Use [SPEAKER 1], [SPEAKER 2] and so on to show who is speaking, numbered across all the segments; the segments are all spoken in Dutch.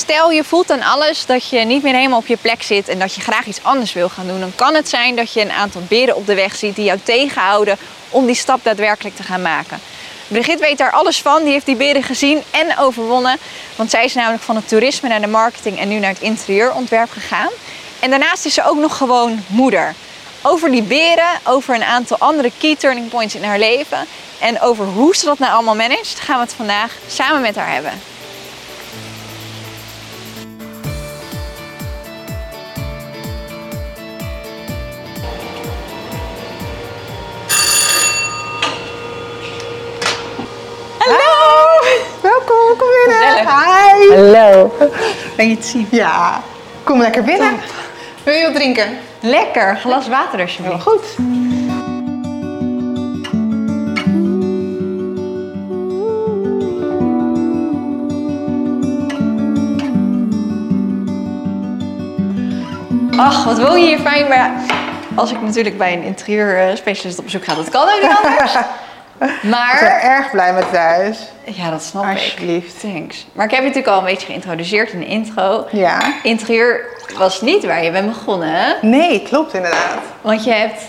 [SPEAKER 1] stel je voelt aan alles dat je niet meer helemaal op je plek zit en dat je graag iets anders wil gaan doen, dan kan het zijn dat je een aantal beren op de weg ziet die jou tegenhouden om die stap daadwerkelijk te gaan maken. Brigitte weet daar alles van, die heeft die beren gezien en overwonnen, want zij is namelijk van het toerisme naar de marketing en nu naar het interieurontwerp gegaan. En daarnaast is ze ook nog gewoon moeder. Over die beren, over een aantal andere key turning points in haar leven en over hoe ze dat nou allemaal managt, gaan we het vandaag samen met haar hebben.
[SPEAKER 2] Welkom, kom binnen. Hi.
[SPEAKER 1] Hallo. Ben je te zien?
[SPEAKER 2] Ja, kom lekker binnen. Wil je wat drinken?
[SPEAKER 1] Lekker, glas water alsjeblieft.
[SPEAKER 2] Heel goed.
[SPEAKER 1] Ach, wat woon je hier fijn. Maar ja, als ik natuurlijk bij een interieurspecialist op bezoek ga, dat kan ook niet anders.
[SPEAKER 2] Ik ben
[SPEAKER 1] Maar,
[SPEAKER 2] erg blij met thuis.
[SPEAKER 1] ja, dat snap
[SPEAKER 2] Alsjeblieft.
[SPEAKER 1] ik. Thanks. Maar ik heb je natuurlijk al een beetje geïntroduceerd in de intro.
[SPEAKER 2] Ja.
[SPEAKER 1] Interieur was niet waar je bent begonnen, hè?
[SPEAKER 2] Nee, klopt inderdaad.
[SPEAKER 1] Want je hebt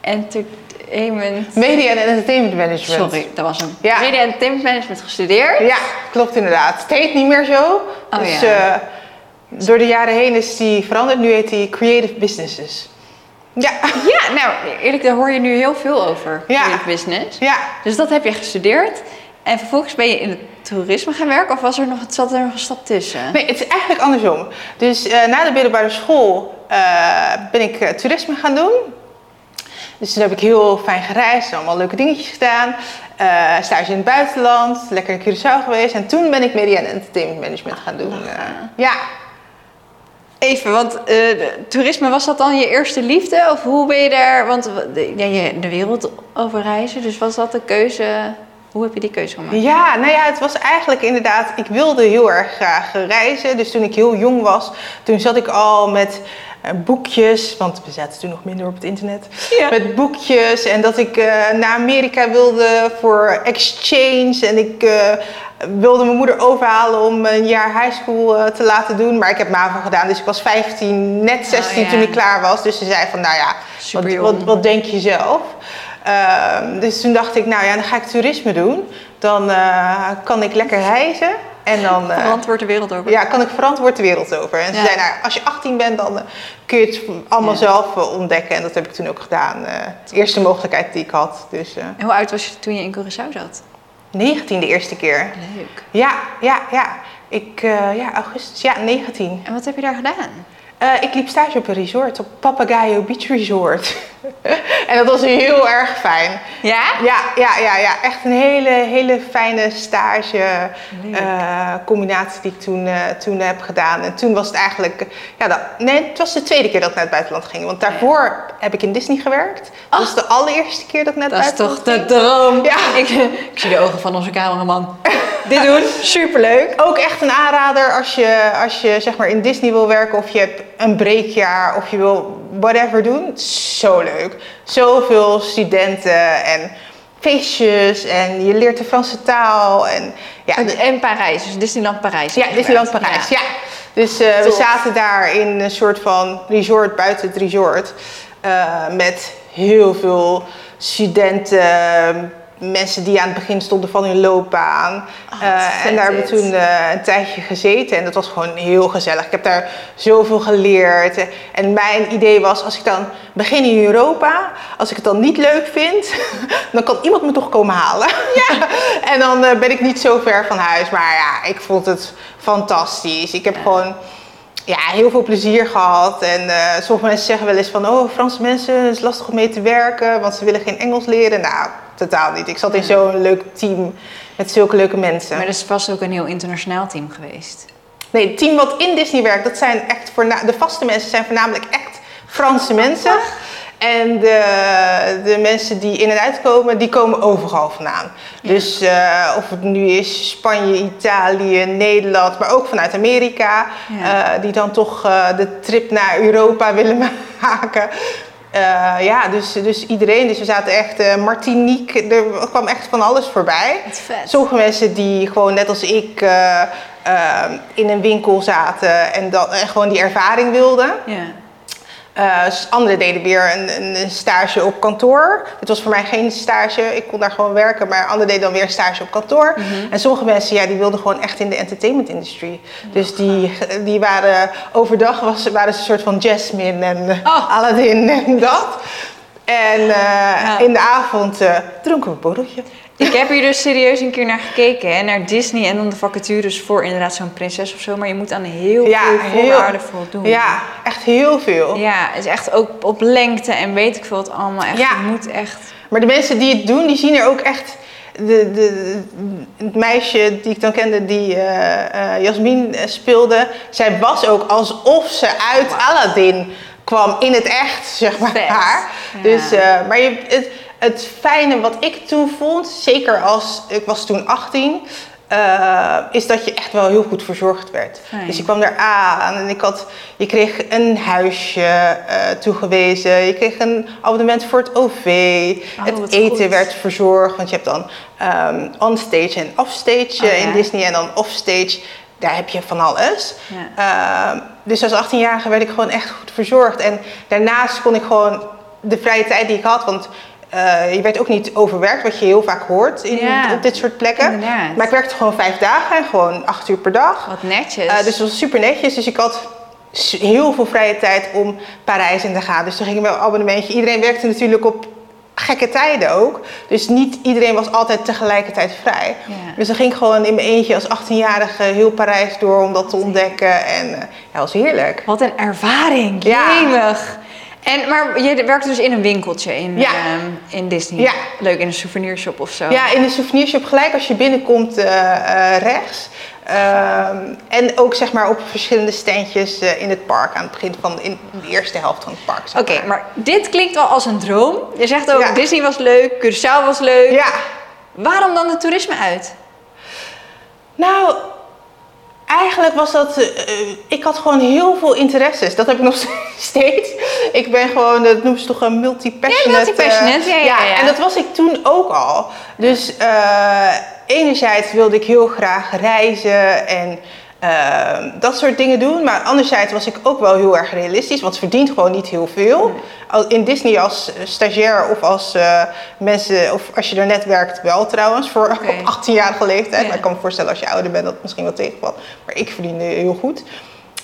[SPEAKER 1] entertainment...
[SPEAKER 2] Media en entertainment management.
[SPEAKER 1] Sorry, dat was hem.
[SPEAKER 2] Ja.
[SPEAKER 1] Media entertainment management gestudeerd.
[SPEAKER 2] Ja, klopt inderdaad. Het heet niet meer zo.
[SPEAKER 1] Oh,
[SPEAKER 2] dus
[SPEAKER 1] ja.
[SPEAKER 2] eh, door de jaren heen is die veranderd. Nu heet die Creative Businesses. Ja.
[SPEAKER 1] Ja, nou, eerlijk, daar hoor je nu heel veel over.
[SPEAKER 2] Ja.
[SPEAKER 1] Creative business.
[SPEAKER 2] Ja.
[SPEAKER 1] Dus dat heb je gestudeerd. En vervolgens ben je in het toerisme gaan werken of was er nog, zat er nog een stap tussen?
[SPEAKER 2] Nee, het is eigenlijk andersom. Dus eh, na de middelbare school eh, ben ik eh, toerisme gaan doen. Dus toen heb ik heel fijn gereisd, allemaal leuke dingetjes gedaan. Stage in het buitenland, lekker in Curaçao geweest. En toen ben ik media en entertainment management gaan doen. Eh, ja,
[SPEAKER 1] Even, want eh, toerisme, was dat dan je eerste liefde? Of hoe ben je daar, want je de wereld over reizen, dus was dat de keuze, hoe heb je die keuze gemaakt?
[SPEAKER 2] Ja, nou ja, het was eigenlijk inderdaad, ik wilde heel erg graag reizen. Dus toen ik heel jong was, toen zat ik al met boekjes, want we zaten toen nog minder op het internet.
[SPEAKER 1] Ja.
[SPEAKER 2] Met boekjes en dat ik eh, naar Amerika wilde voor exchange. En ik eh, wilde mijn moeder overhalen om een jaar high school eh, te laten doen. Maar ik heb MAVO gedaan, dus ik was 15, net 16
[SPEAKER 1] ja.
[SPEAKER 2] toen ik klaar was. Dus ze zei van, nou ja, wat, wat, wat denk je zelf? Ehm, dus toen dacht ik, nou ja, dan ga ik toerisme doen. Dan eh, kan ik lekker reizen. En dan eh,
[SPEAKER 1] Verantwoord de wereld over.
[SPEAKER 2] ja, kan ik verantwoord de wereld over. En ze
[SPEAKER 1] Ja.
[SPEAKER 2] zei, nou, als je 18 bent, dan eh, kun je het allemaal
[SPEAKER 1] Ja.
[SPEAKER 2] zelf eh, ontdekken. En dat heb ik toen ook gedaan. de eerste mogelijkheid die ik had. Dus
[SPEAKER 1] En hoe oud was je toen je in Curaçao zat?
[SPEAKER 2] 19 de eerste keer.
[SPEAKER 1] Leuk.
[SPEAKER 2] Ja, ja, ja. Ik, ja, augustus, ja, 19.
[SPEAKER 1] En wat heb je daar gedaan?
[SPEAKER 2] Eh, ik liep stage op een resort, op Papagayo Beach Resort. en dat was heel erg fijn.
[SPEAKER 1] Ja?
[SPEAKER 2] Ja, ja, ja, ja. echt een hele, hele fijne stage eh, combinatie die ik toen, eh, toen heb gedaan. En toen was het eigenlijk, ja, dat, nee, het was de tweede keer dat ik naar het buitenland ging. Want daarvoor heb ik in Disney gewerkt. Dat was de allereerste keer dat ik naar het
[SPEAKER 1] Dat is
[SPEAKER 2] buitenland
[SPEAKER 1] toch
[SPEAKER 2] ging.
[SPEAKER 1] de droom.
[SPEAKER 2] Ja.
[SPEAKER 1] Ik, ik zie de ogen van onze cameraman. Dit doen, superleuk.
[SPEAKER 2] Ook echt een aanrader als je, als je zeg maar in Disney wil werken of je hebt een breekjaar of je wil whatever doen. Zo leuk. Zoveel studenten en feestjes en je leert de Franse taal. En, ja,
[SPEAKER 1] En Parijs, dus Disneyland Parijs.
[SPEAKER 2] Ja, Disneyland. Parijs, ja. Dus eh, we zaten daar in een soort van resort buiten het resort. eh, met heel veel studenten, mensen die aan het begin stonden van hun loopbaan.
[SPEAKER 1] Oh,
[SPEAKER 2] Eh, en daar hebben we toen eh, een tijdje gezeten en dat was gewoon heel gezellig. Ik heb daar zoveel geleerd. En mijn idee was, als ik dan begin in Europa, als ik het dan niet leuk vind, dan kan iemand me toch komen halen. Ja. En dan eh, ben ik niet zo ver van huis. Maar ja, ik vond het fantastisch. Ik heb gewoon ja, heel veel plezier gehad. En sommige mensen zeggen wel eens van, oh, Franse mensen, het is lastig om mee te werken, want ze willen geen Engels leren. Nou, totaal niet. Ik zat in zo'n leuk team met zulke leuke mensen.
[SPEAKER 1] Maar dat is vast ook een heel internationaal team geweest.
[SPEAKER 2] Nee, het team wat in Disney werkt, dat zijn echt voorna- de vaste mensen zijn voornamelijk echt Franse mensen. En de, de mensen die in en uitkomen, die komen overal vandaan. Dus eh, of het nu is Spanje, Italië, Nederland, maar ook vanuit Amerika.
[SPEAKER 1] Ja.
[SPEAKER 2] eh, die dan toch eh, de trip naar Europa willen maken. Eh, ja, dus, dus iedereen. Dus we zaten echt, eh, Martinique, er kwam echt van alles voorbij. Sommige mensen die gewoon net als ik eh, in een winkel zaten en, dat, en gewoon die ervaring wilden.
[SPEAKER 1] Ja.
[SPEAKER 2] Uh, anderen deden weer een, een, stage op kantoor. Het was voor mij geen stage, ik kon daar gewoon werken, maar anderen deden dan weer stage op kantoor.
[SPEAKER 1] Mhm.
[SPEAKER 2] En sommige mensen, ja, die wilden gewoon echt in de entertainment industrie. Dus die, die waren overdag was, waren ze een soort van Jasmine en
[SPEAKER 1] Oh.
[SPEAKER 2] Aladdin en dat. En eh,
[SPEAKER 1] Ja.
[SPEAKER 2] in de avond eh, dronken we een borreltje.
[SPEAKER 1] Ik heb hier dus serieus een keer naar gekeken, hè, naar Disney en dan de vacatures voor inderdaad zo'n prinses of zo. Maar je moet aan heel veel voorwaarden voldoen.
[SPEAKER 2] Ja, echt heel veel.
[SPEAKER 1] Ja, het is echt ook op lengte en weet ik veel wat allemaal. Echt,
[SPEAKER 2] Ja.
[SPEAKER 1] Je moet echt...
[SPEAKER 2] Maar de mensen die het doen, die zien er ook echt. De, de, het meisje die ik dan kende, die eh Jasmin eh, speelde, zij was ook alsof ze uit Aladdin kwam in het echt, zeg maar. Haar.
[SPEAKER 1] Ja.
[SPEAKER 2] Dus, maar je, het, het fijne wat ik toen vond, zeker als ik was toen 18, eh, is dat je echt wel heel goed verzorgd werd.
[SPEAKER 1] Fijn.
[SPEAKER 2] Dus je kwam daar aan en ik had, je kreeg een huisje eh, toegewezen, je kreeg een abonnement voor het OV,
[SPEAKER 1] Oh,
[SPEAKER 2] het eten
[SPEAKER 1] goed.
[SPEAKER 2] werd verzorgd, want je hebt dan ehm onstage en offstage
[SPEAKER 1] Oh, ja.
[SPEAKER 2] in Disney en dan offstage. Daar heb je van alles.
[SPEAKER 1] Ja.
[SPEAKER 2] Ehm, dus als 18-jarige werd ik gewoon echt goed verzorgd. En daarnaast kon ik gewoon de vrije tijd die ik had, want eh, je werd ook niet overwerkt, wat je heel vaak hoort in,
[SPEAKER 1] Ja,
[SPEAKER 2] op dit soort plekken.
[SPEAKER 1] inderdaad.
[SPEAKER 2] Maar ik werkte gewoon vijf dagen en gewoon acht uur per dag.
[SPEAKER 1] Wat netjes.
[SPEAKER 2] Eh, dus dat was super netjes. Dus ik had heel veel vrije tijd om Parijs in te gaan. Dus toen ging ik met een abonnementje. Iedereen werkte natuurlijk op gekke tijden ook. Dus niet iedereen was altijd tegelijkertijd vrij.
[SPEAKER 1] Ja.
[SPEAKER 2] Dus dan ging ik gewoon in mijn eentje als 18-jarige heel Parijs door om dat te ontdekken. En eh, ja, dat was heerlijk.
[SPEAKER 1] Wat een ervaring.
[SPEAKER 2] Ja.
[SPEAKER 1] Jemig. En, maar je werkte dus in een winkeltje in,
[SPEAKER 2] Ja.
[SPEAKER 1] ehm, in Disney.
[SPEAKER 2] Ja.
[SPEAKER 1] Leuk, in een souvenirshop of zo.
[SPEAKER 2] Ja, in de souvenirshop gelijk als je binnenkomt eh, eh, rechts. Ehm, en ook zeg maar op verschillende standjes eh, in het park aan het begin van in de eerste helft van het park. zeg
[SPEAKER 1] Oké, maar dit klinkt al als een droom. Je zegt ook,
[SPEAKER 2] Ja.
[SPEAKER 1] Disney was leuk, Curaçao was leuk.
[SPEAKER 2] Ja,
[SPEAKER 1] Waarom dan de toerisme uit?
[SPEAKER 2] Nou, eigenlijk was dat. eh, eh, ik had gewoon heel veel interesses. Dat heb ik nog steeds. Ik ben gewoon, dat noemen ze toch een multi-passionate.
[SPEAKER 1] Ja, multi-passionate,
[SPEAKER 2] eh,
[SPEAKER 1] ja, ja, ja.
[SPEAKER 2] En dat was ik toen ook al. Dus enerzijds wilde ik heel graag reizen en. Eh, dat soort dingen doen, maar anderzijds was ik ook wel heel erg realistisch, want verdient gewoon niet heel veel. Al- In Disney als eh, stagiair of als eh, mensen, of als je er net werkt, wel trouwens, voor op 18-jarige leeftijd.
[SPEAKER 1] Ja.
[SPEAKER 2] Maar ik kan me voorstellen als je ouder bent dat het misschien wel tegenvalt. Maar ik verdiende heel goed.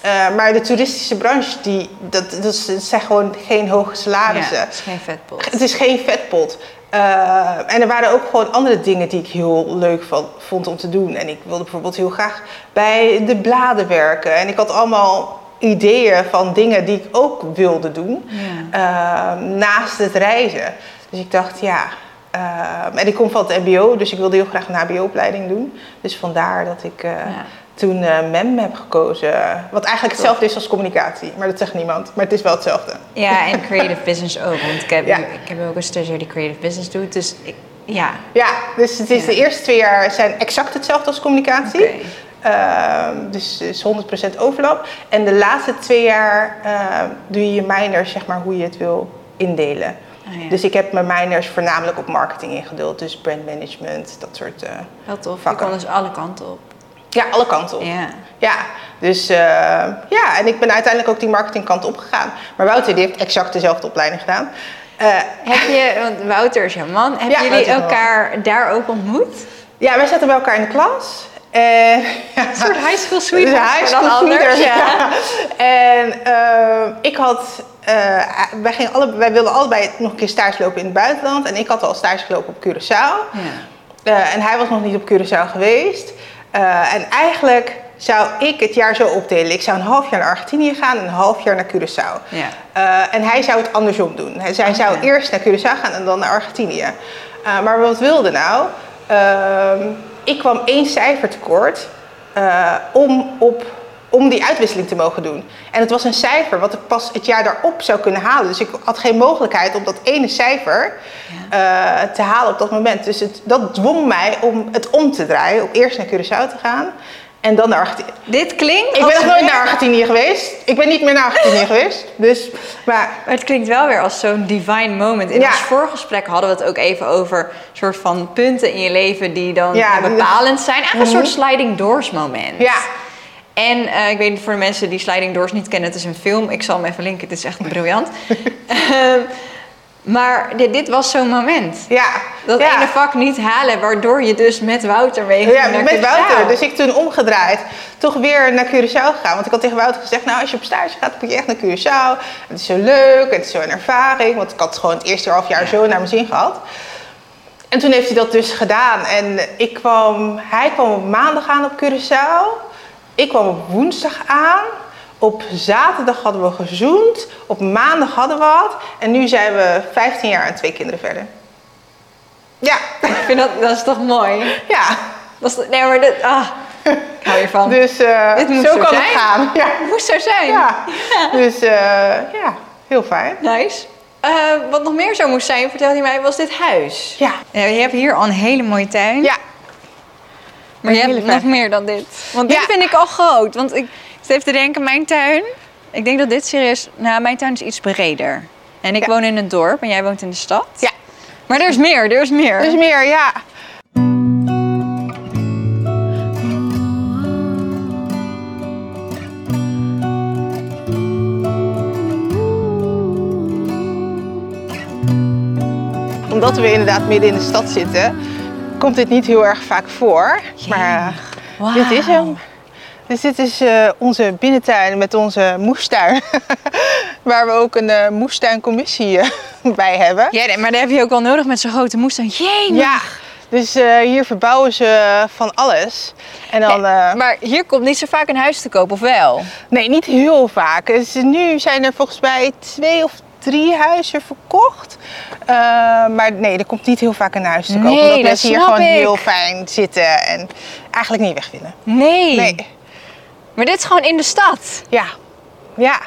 [SPEAKER 2] Eh, maar de toeristische branche, die, dat, dat zijn gewoon geen hoge salarissen.
[SPEAKER 1] Ja, het is geen vetpot.
[SPEAKER 2] Het is geen vetpot. Eh, en er waren ook gewoon andere dingen die ik heel leuk vond om te doen. En ik wilde bijvoorbeeld heel graag bij de bladen werken. En ik had allemaal ideeën van dingen die ik ook wilde doen.
[SPEAKER 1] Ja.
[SPEAKER 2] eh, naast het reizen. Dus ik dacht, ja. eh, en ik kom van het MBO, dus ik wilde heel graag een HBO-opleiding doen. Dus vandaar dat ik
[SPEAKER 1] Ja.
[SPEAKER 2] Toen eh, MEM heb gekozen. Wat eigenlijk hetzelfde is als communicatie. Maar dat zegt niemand. Maar het is wel hetzelfde.
[SPEAKER 1] Ja, en creative business ook. Want ik heb,
[SPEAKER 2] Ja.
[SPEAKER 1] ik heb ook een stagiair die creative business doet. Dus ik, ja,
[SPEAKER 2] Ja, dus het is
[SPEAKER 1] Ja.
[SPEAKER 2] de eerste twee jaar zijn exact hetzelfde als communicatie.
[SPEAKER 1] Oké.
[SPEAKER 2] Ehm, dus is 100% overlap. En de laatste twee jaar ehm, doe je je minors, zeg maar, hoe je het wil indelen.
[SPEAKER 1] Ah, ja.
[SPEAKER 2] Dus ik heb mijn minors voornamelijk op marketing ingedeeld. Dus brandmanagement, dat soort eh,
[SPEAKER 1] wel tof. Je
[SPEAKER 2] Vakken.
[SPEAKER 1] kon dus alle kanten op.
[SPEAKER 2] Ja, alle kanten op.
[SPEAKER 1] Ja.
[SPEAKER 2] Ja, dus eh, ja, en ik ben uiteindelijk ook die marketingkant opgegaan. Maar Wouter die heeft exact dezelfde opleiding gedaan. Eh,
[SPEAKER 1] Heb je, want Wouter is jouw man, hebben
[SPEAKER 2] Ja,
[SPEAKER 1] jullie elkaar daar ook ontmoet?
[SPEAKER 2] ja, wij zaten bij elkaar in de klas. En, ja,
[SPEAKER 1] Een soort high school sweetheart,
[SPEAKER 2] high
[SPEAKER 1] dan
[SPEAKER 2] school
[SPEAKER 1] anders. Ja.
[SPEAKER 2] En eh, ik had, eh, wij, gingen alle, wij wilden allebei nog een keer stage lopen in het buitenland. En ik had al stage gelopen op Curaçao.
[SPEAKER 1] Ja.
[SPEAKER 2] En hij was nog niet op Curaçao geweest. Eh, en eigenlijk zou ik het jaar zo opdelen. Ik zou een half jaar naar Argentinië gaan en een half jaar naar Curaçao.
[SPEAKER 1] Ja.
[SPEAKER 2] Eh, en hij zou het andersom doen. Hij zou eerst naar Curaçao gaan en dan naar Argentinië. Eh, maar wat wilde nou? Ehm, ik kwam één cijfer tekort om, op, om die uitwisseling te mogen doen. En het was een cijfer wat ik pas het jaar daarop zou kunnen halen. Dus ik had geen mogelijkheid om dat ene cijfer eh, te halen op dat moment. Dus het, dat dwong mij om het om te draaien, om eerst naar Curaçao te gaan. En dan naar Argentinië.
[SPEAKER 1] Dit klinkt
[SPEAKER 2] Ik ben nog nooit naar Argentinië geweest. Ik ben niet meer naar Argentinië geweest. Dus, maar
[SPEAKER 1] Maar het klinkt wel weer als zo'n divine moment. In
[SPEAKER 2] Ja.
[SPEAKER 1] ons voorgesprek hadden we het ook even over soort van punten in je leven die dan
[SPEAKER 2] Ja,
[SPEAKER 1] bepalend zijn. Eigenlijk
[SPEAKER 2] Mhm.
[SPEAKER 1] een soort sliding doors moment.
[SPEAKER 2] ja,
[SPEAKER 1] En eh, ik weet niet voor de mensen die Sliding Doors niet kennen, het is een film. Ik zal hem even linken, het is echt briljant. Ehm, maar dit, dit was zo'n moment.
[SPEAKER 2] ja.
[SPEAKER 1] Dat
[SPEAKER 2] ja.
[SPEAKER 1] ene vak niet halen, waardoor je dus met Wouter mee
[SPEAKER 2] Ja,
[SPEAKER 1] naar
[SPEAKER 2] met
[SPEAKER 1] Curaçao.
[SPEAKER 2] Wouter. Dus ik toen omgedraaid. Toch weer naar Curaçao gegaan. Want ik had tegen Wouter gezegd, nou als je op stage gaat, dan moet je echt naar Curaçao. Het is zo leuk, het is zo'n ervaring. Want ik had gewoon het eerste half jaar zo naar mijn zin gehad. En toen heeft hij dat dus gedaan. En ik kwam, hij kwam op maandag aan op Curaçao. Ik kwam op woensdag aan. Op zaterdag hadden we gezoend. Op maandag hadden we wat. En nu zijn we 15 jaar en twee kinderen verder. Ja,
[SPEAKER 1] Ik vind dat, dat is toch mooi?
[SPEAKER 2] ja.
[SPEAKER 1] Dat is, nee, maar dit, ah, ik hou hiervan.
[SPEAKER 2] Dus eh,
[SPEAKER 1] Dit moet
[SPEAKER 2] zo
[SPEAKER 1] zo
[SPEAKER 2] kan
[SPEAKER 1] zijn.
[SPEAKER 2] het gaan. Ja.
[SPEAKER 1] Het moest zo zijn.
[SPEAKER 2] ja. Dus eh, ja, heel fijn.
[SPEAKER 1] Nice. Eh, wat nog meer zo moest zijn, vertelde hij mij, was dit huis.
[SPEAKER 2] Ja.
[SPEAKER 1] Ja, je hebt hier al een hele mooie tuin.
[SPEAKER 2] Ja,
[SPEAKER 1] Maar je
[SPEAKER 2] Een
[SPEAKER 1] hebt nog meer dan dit. Want dit
[SPEAKER 2] Ja.
[SPEAKER 1] vind ik al groot. Want ik zit even te denken, mijn tuin... Ik denk dat dit serieus... Nou, mijn tuin is iets breder. En ik
[SPEAKER 2] Ja.
[SPEAKER 1] woon in het dorp en jij woont in de stad.
[SPEAKER 2] Ja.
[SPEAKER 1] Maar er is meer, er is meer.
[SPEAKER 2] dus meer, ja. Omdat we inderdaad midden in de stad zitten, komt dit niet heel erg vaak voor. Maar eh, dit is hem. Dus dit is eh, onze binnentuin met onze moestuin. Waar we ook een eh, moestuincommissie bij hebben.
[SPEAKER 1] Ja, maar dat heb je ook wel nodig met zo'n grote moestuin. Jee,
[SPEAKER 2] Ja, dus hier verbouwen ze van alles. En dan,
[SPEAKER 1] Maar hier komt niet zo vaak een huis te koop, of wel?
[SPEAKER 2] nee, niet heel vaak. Dus nu zijn er volgens mij twee of drie huizen verkocht. Eh, maar nee, er komt niet heel vaak een huis te kopen.
[SPEAKER 1] Nee,
[SPEAKER 2] omdat
[SPEAKER 1] dat
[SPEAKER 2] mensen hier gewoon
[SPEAKER 1] ik.
[SPEAKER 2] heel fijn zitten en eigenlijk niet weg willen.
[SPEAKER 1] Nee.
[SPEAKER 2] Nee,
[SPEAKER 1] Maar dit is gewoon in de stad.
[SPEAKER 2] ja. Ja.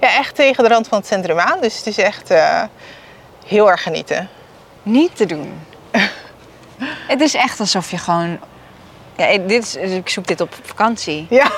[SPEAKER 2] ja, echt tegen de rand van het centrum aan. Dus het is echt eh, heel erg genieten.
[SPEAKER 1] Niet te doen. het is echt alsof je gewoon... Ja, dit is, ik zoek dit op vakantie.
[SPEAKER 2] Ja.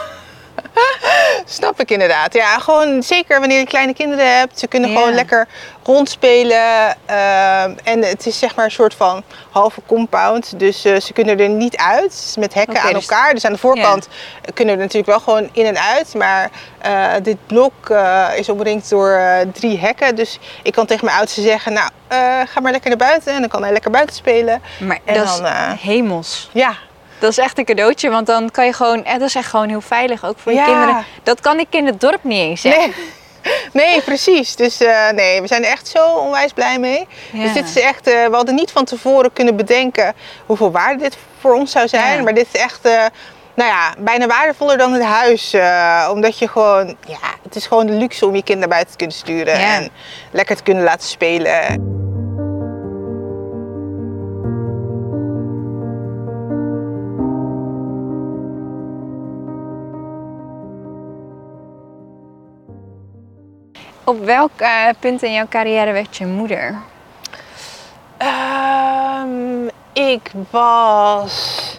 [SPEAKER 2] Snap ik inderdaad. Ja, gewoon zeker wanneer je kleine kinderen hebt. Ze kunnen
[SPEAKER 1] Ja.
[SPEAKER 2] gewoon lekker rondspelen. ehm, en het is zeg maar een soort van halve compound. Dus eh, ze kunnen er niet uit met hekken aan
[SPEAKER 1] dus-
[SPEAKER 2] elkaar. Dus aan de voorkant kunnen we natuurlijk wel gewoon in en uit. Maar eh, dit blok eh, is omringd door eh, drie hekken. Dus ik kan tegen mijn oudste zeggen, nou eh, ga maar lekker naar buiten. En dan kan hij lekker buiten spelen.
[SPEAKER 1] Maar
[SPEAKER 2] En
[SPEAKER 1] dat
[SPEAKER 2] dan, eh,
[SPEAKER 1] hemels.
[SPEAKER 2] Ja,
[SPEAKER 1] Dat is echt een cadeautje, want dan kan je gewoon... eh, Dat is echt gewoon heel veilig, ook voor je
[SPEAKER 2] Ja.
[SPEAKER 1] kinderen. Dat kan ik in het dorp niet eens, hè?
[SPEAKER 2] Nee. Nee, precies. Dus eh, nee, we zijn er echt zo onwijs blij mee.
[SPEAKER 1] Ja.
[SPEAKER 2] Dus dit is echt, eh, we hadden niet van tevoren kunnen bedenken hoeveel waarde dit voor ons zou zijn.
[SPEAKER 1] Ja.
[SPEAKER 2] Maar dit is echt, nou ja, bijna waardevoller dan het huis. omdat je gewoon, ja, het is gewoon de luxe om je kind naar buiten te kunnen sturen.
[SPEAKER 1] Ja.
[SPEAKER 2] En lekker te kunnen laten spelen.
[SPEAKER 1] Op welk eh, punt in jouw carrière werd je moeder?
[SPEAKER 2] Ehm, ik was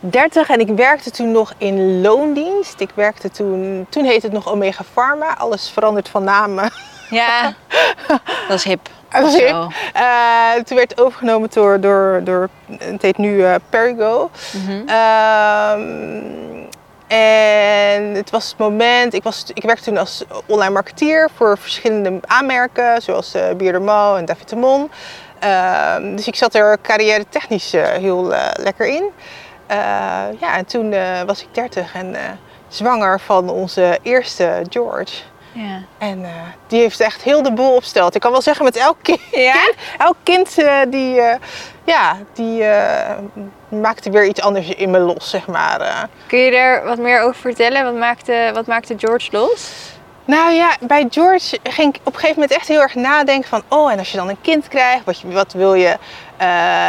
[SPEAKER 2] 30 en ik werkte toen nog in loondienst. Ik werkte toen, toen heette het nog Omega Pharma. Alles veranderd van naam.
[SPEAKER 1] Ja, dat is hip.
[SPEAKER 2] Dat was
[SPEAKER 1] Of
[SPEAKER 2] hip. Eh, toen werd overgenomen door, door, door het heet nu eh, Perigo.
[SPEAKER 1] Mhm.
[SPEAKER 2] Ehm, en het was het moment, ik, was, ik werkte toen als online marketeer voor verschillende aanmerken, zoals eh Bierdermo en David de Mon. Ehm, dus ik zat er carrière technisch eh, heel eh, lekker in. Ja, en toen was ik 30 en zwanger van onze eerste George.
[SPEAKER 1] Ja.
[SPEAKER 2] En eh, die heeft echt heel de boel opgesteld. Ik kan wel zeggen met elk kind.
[SPEAKER 1] Ja?
[SPEAKER 2] Elk kind eh, die, eh, ja, die maakte weer iets anders in me los, zeg maar.
[SPEAKER 1] Kun je daar wat meer over vertellen? Wat maakte, wat maakte George los?
[SPEAKER 2] Nou ja, bij George ging ik op een gegeven moment echt heel erg nadenken van... oh, en als je dan een kind krijgt, wat, wat wil je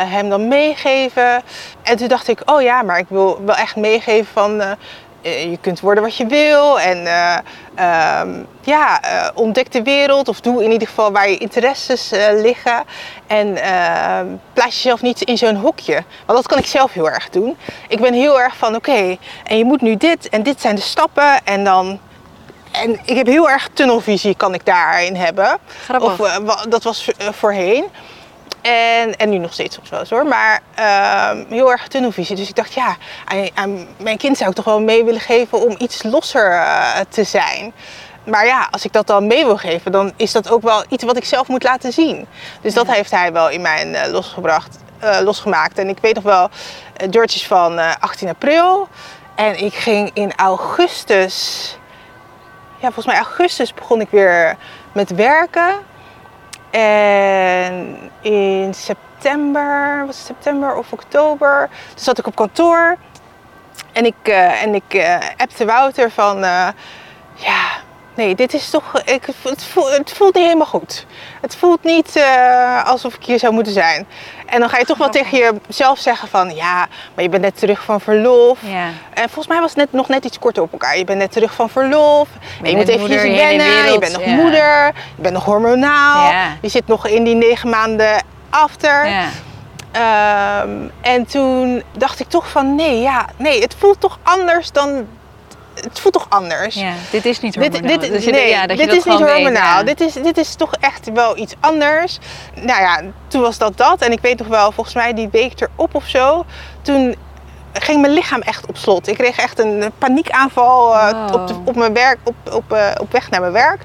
[SPEAKER 2] hem dan meegeven? En toen dacht ik, oh ja, maar ik wil wel echt meegeven van... je kunt worden wat je wil. En ehm, ja, eh, ontdek de wereld. Of doe in ieder geval waar je interesses eh, liggen. En ehm, plaats jezelf niet in zo'n hokje. Want dat kan ik zelf heel erg doen. Ik ben heel erg van oké, en je moet nu dit. En dit zijn de stappen. En dan... En ik heb heel erg tunnelvisie kan ik daarin hebben.
[SPEAKER 1] Grappig.
[SPEAKER 2] Of, eh, dat was voorheen. En, en nu nog steeds soms wel eens hoor. Maar ehm, heel erg tunnelvisie. Dus ik dacht, ja, aan, aan mijn kind zou ik toch wel mee willen geven om iets losser eh, te zijn. Maar ja, als ik dat dan mee wil geven, dan is dat ook wel iets wat ik zelf moet laten zien. Dus dat heeft hij wel in mij eh, losgebracht, eh, losgemaakt. En ik weet nog wel, George is van eh, 18 april. En ik ging in augustus, ja, volgens mij augustus begon ik weer met werken. En in september, was het september of oktober, toen zat ik op kantoor. En ik, eh en ik eh appte Wouter van, eh, ja, nee, dit is toch, ik, het, voelt, het voelt niet helemaal goed. Het voelt niet alsof ik hier zou moeten zijn. En dan ga je toch wel tegen jezelf zeggen van, ja, maar je bent net terug van verlof.
[SPEAKER 1] Ja.
[SPEAKER 2] En volgens mij was het net, nog net iets korter op elkaar. Je bent net terug van verlof. En je
[SPEAKER 1] net
[SPEAKER 2] moet even
[SPEAKER 1] moeder,
[SPEAKER 2] je wennen. Je
[SPEAKER 1] wereld,
[SPEAKER 2] bent nog
[SPEAKER 1] ja.
[SPEAKER 2] moeder. Je bent nog hormonaal.
[SPEAKER 1] Ja.
[SPEAKER 2] Je zit nog in die negen maanden after. Ehm, en toen dacht ik toch van nee, ja, nee, het voelt toch anders dan. Het voelt toch anders.
[SPEAKER 1] ja, dit is niet
[SPEAKER 2] Dit,
[SPEAKER 1] hormonaal.
[SPEAKER 2] dit,
[SPEAKER 1] Dus je-
[SPEAKER 2] nee,
[SPEAKER 1] ja, dat je
[SPEAKER 2] dit
[SPEAKER 1] dat
[SPEAKER 2] is niet hormonaal.
[SPEAKER 1] ja.
[SPEAKER 2] Dit, is, dit is toch echt wel iets anders. Nou ja, toen was dat dat. En ik weet nog wel, volgens mij die week erop of zo. Toen ging mijn lichaam echt op slot. Ik kreeg echt een paniekaanval
[SPEAKER 1] Wow.
[SPEAKER 2] op, de- op, mijn werk, op, op, eh, op weg naar mijn werk.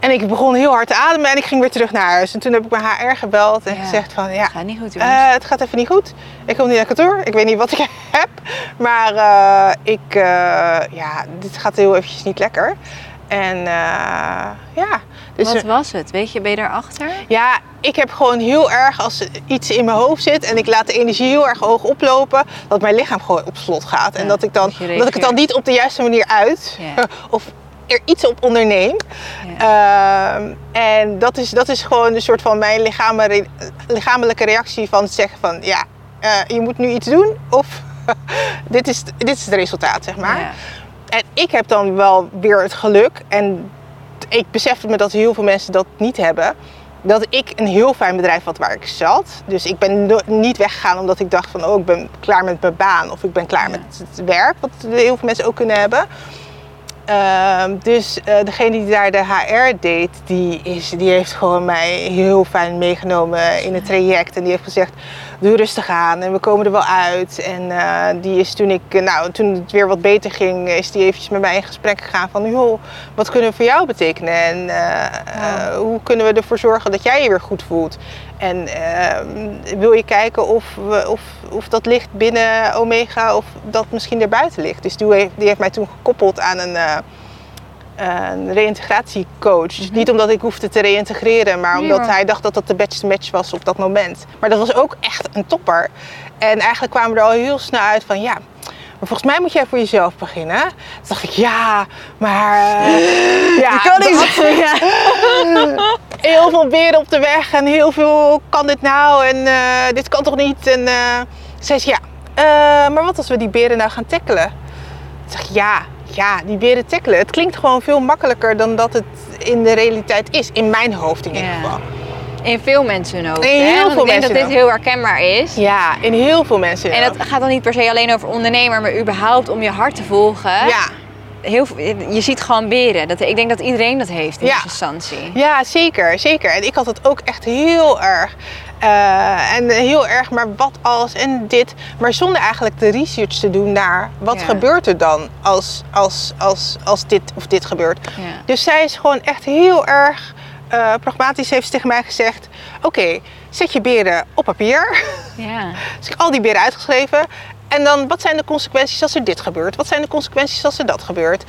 [SPEAKER 2] En ik begon heel hard te ademen en ik ging weer terug naar huis. En toen heb ik mijn HR gebeld en
[SPEAKER 1] Ja.
[SPEAKER 2] gezegd van ja,
[SPEAKER 1] Gaat niet goed,
[SPEAKER 2] eh, het gaat even niet goed. Ik kom niet naar kantoor. Ik weet niet wat ik heb. Maar eh, ik, eh, ja, dit gaat heel eventjes niet lekker. En ja, dus
[SPEAKER 1] Wat was het? Weet je, ben je daarachter?
[SPEAKER 2] ja, ik heb gewoon heel erg als iets in mijn hoofd zit en ik laat de energie heel erg hoog oplopen, dat mijn lichaam gewoon op slot gaat. en dat ik, dan,
[SPEAKER 1] dat
[SPEAKER 2] ik het dan niet op de juiste manier uit
[SPEAKER 1] Ja.
[SPEAKER 2] of er iets op onderneem. Ehm, en dat is, dat is gewoon een soort van mijn lichamelijke, lichamelijke reactie van zeggen van ja, eh, je moet nu iets doen of dit, is, dit is het resultaat, zeg maar.
[SPEAKER 1] Ja.
[SPEAKER 2] En ik heb dan wel weer het geluk, en ik besef me dat heel veel mensen dat niet hebben, dat ik een heel fijn bedrijf had waar ik zat. Dus ik ben no- niet weggegaan omdat ik dacht van, oh, ik ben klaar met mijn baan of ik ben klaar
[SPEAKER 1] Ja.
[SPEAKER 2] met het werk, wat heel veel mensen ook kunnen hebben. Ehm, dus eh, degene die daar de HR deed, die, is, die heeft gewoon mij heel fijn meegenomen in het traject. En die heeft gezegd, doe rustig aan en we komen er wel uit. En eh, die is toen ik, eh, nou, toen het weer wat beter ging, is die eventjes met mij in gesprek gegaan van, joh, wat kunnen we voor jou betekenen? En hoe kunnen we ervoor zorgen dat jij je weer goed voelt? En ehm, wil je kijken of, we, of, of dat ligt binnen Omega of dat misschien erbuiten ligt? Dus die heeft, die heeft mij toen gekoppeld aan een, eh, een reïntegratiecoach. Dus niet omdat ik hoefde te reïntegreren, maar omdat hij dacht dat dat de beste match was op dat moment. Maar dat was ook echt een topper. En eigenlijk kwamen we er al heel snel uit van ja. Maar volgens mij moet jij voor jezelf beginnen. Toen dacht ik, ja, maar... eh, ja,
[SPEAKER 1] Ik kan niet zeggen.
[SPEAKER 2] heel veel beren op de weg en heel veel kan dit nou en eh, dit kan toch niet. En eh zei ze ja, eh, maar wat als we die beren nou gaan tackelen? Ik zeg ja, ja, die beren tackelen. Het klinkt gewoon veel makkelijker dan dat het in de realiteit is. In mijn hoofd in ieder geval.
[SPEAKER 1] In veel mensen hun hoofd.
[SPEAKER 2] In
[SPEAKER 1] hè?
[SPEAKER 2] heel
[SPEAKER 1] Want
[SPEAKER 2] veel
[SPEAKER 1] ik denk
[SPEAKER 2] mensen
[SPEAKER 1] dat dit heel herkenbaar is.
[SPEAKER 2] Ja, in heel veel mensen.
[SPEAKER 1] En dat gaat dan niet per se alleen over ondernemer, maar überhaupt om je hart te volgen.
[SPEAKER 2] ja.
[SPEAKER 1] Heel, je ziet gewoon beren. Dat, ik denk dat iedereen dat heeft in
[SPEAKER 2] Ja.
[SPEAKER 1] instantie.
[SPEAKER 2] Ja, zeker, zeker. En ik had het ook echt heel erg. Eh, en heel erg, maar wat als en dit. Maar zonder eigenlijk de research te doen naar wat
[SPEAKER 1] Ja.
[SPEAKER 2] gebeurt er dan als, als, als, als dit of dit gebeurt.
[SPEAKER 1] Ja.
[SPEAKER 2] Dus zij is gewoon echt heel erg eh, pragmatisch. Heeft ze tegen mij gezegd: Oké, zet je beren op papier.
[SPEAKER 1] Ja.
[SPEAKER 2] Dus ik heb al die beren uitgeschreven. En dan, wat zijn de consequenties als er dit gebeurt? Wat zijn de consequenties als er dat gebeurt?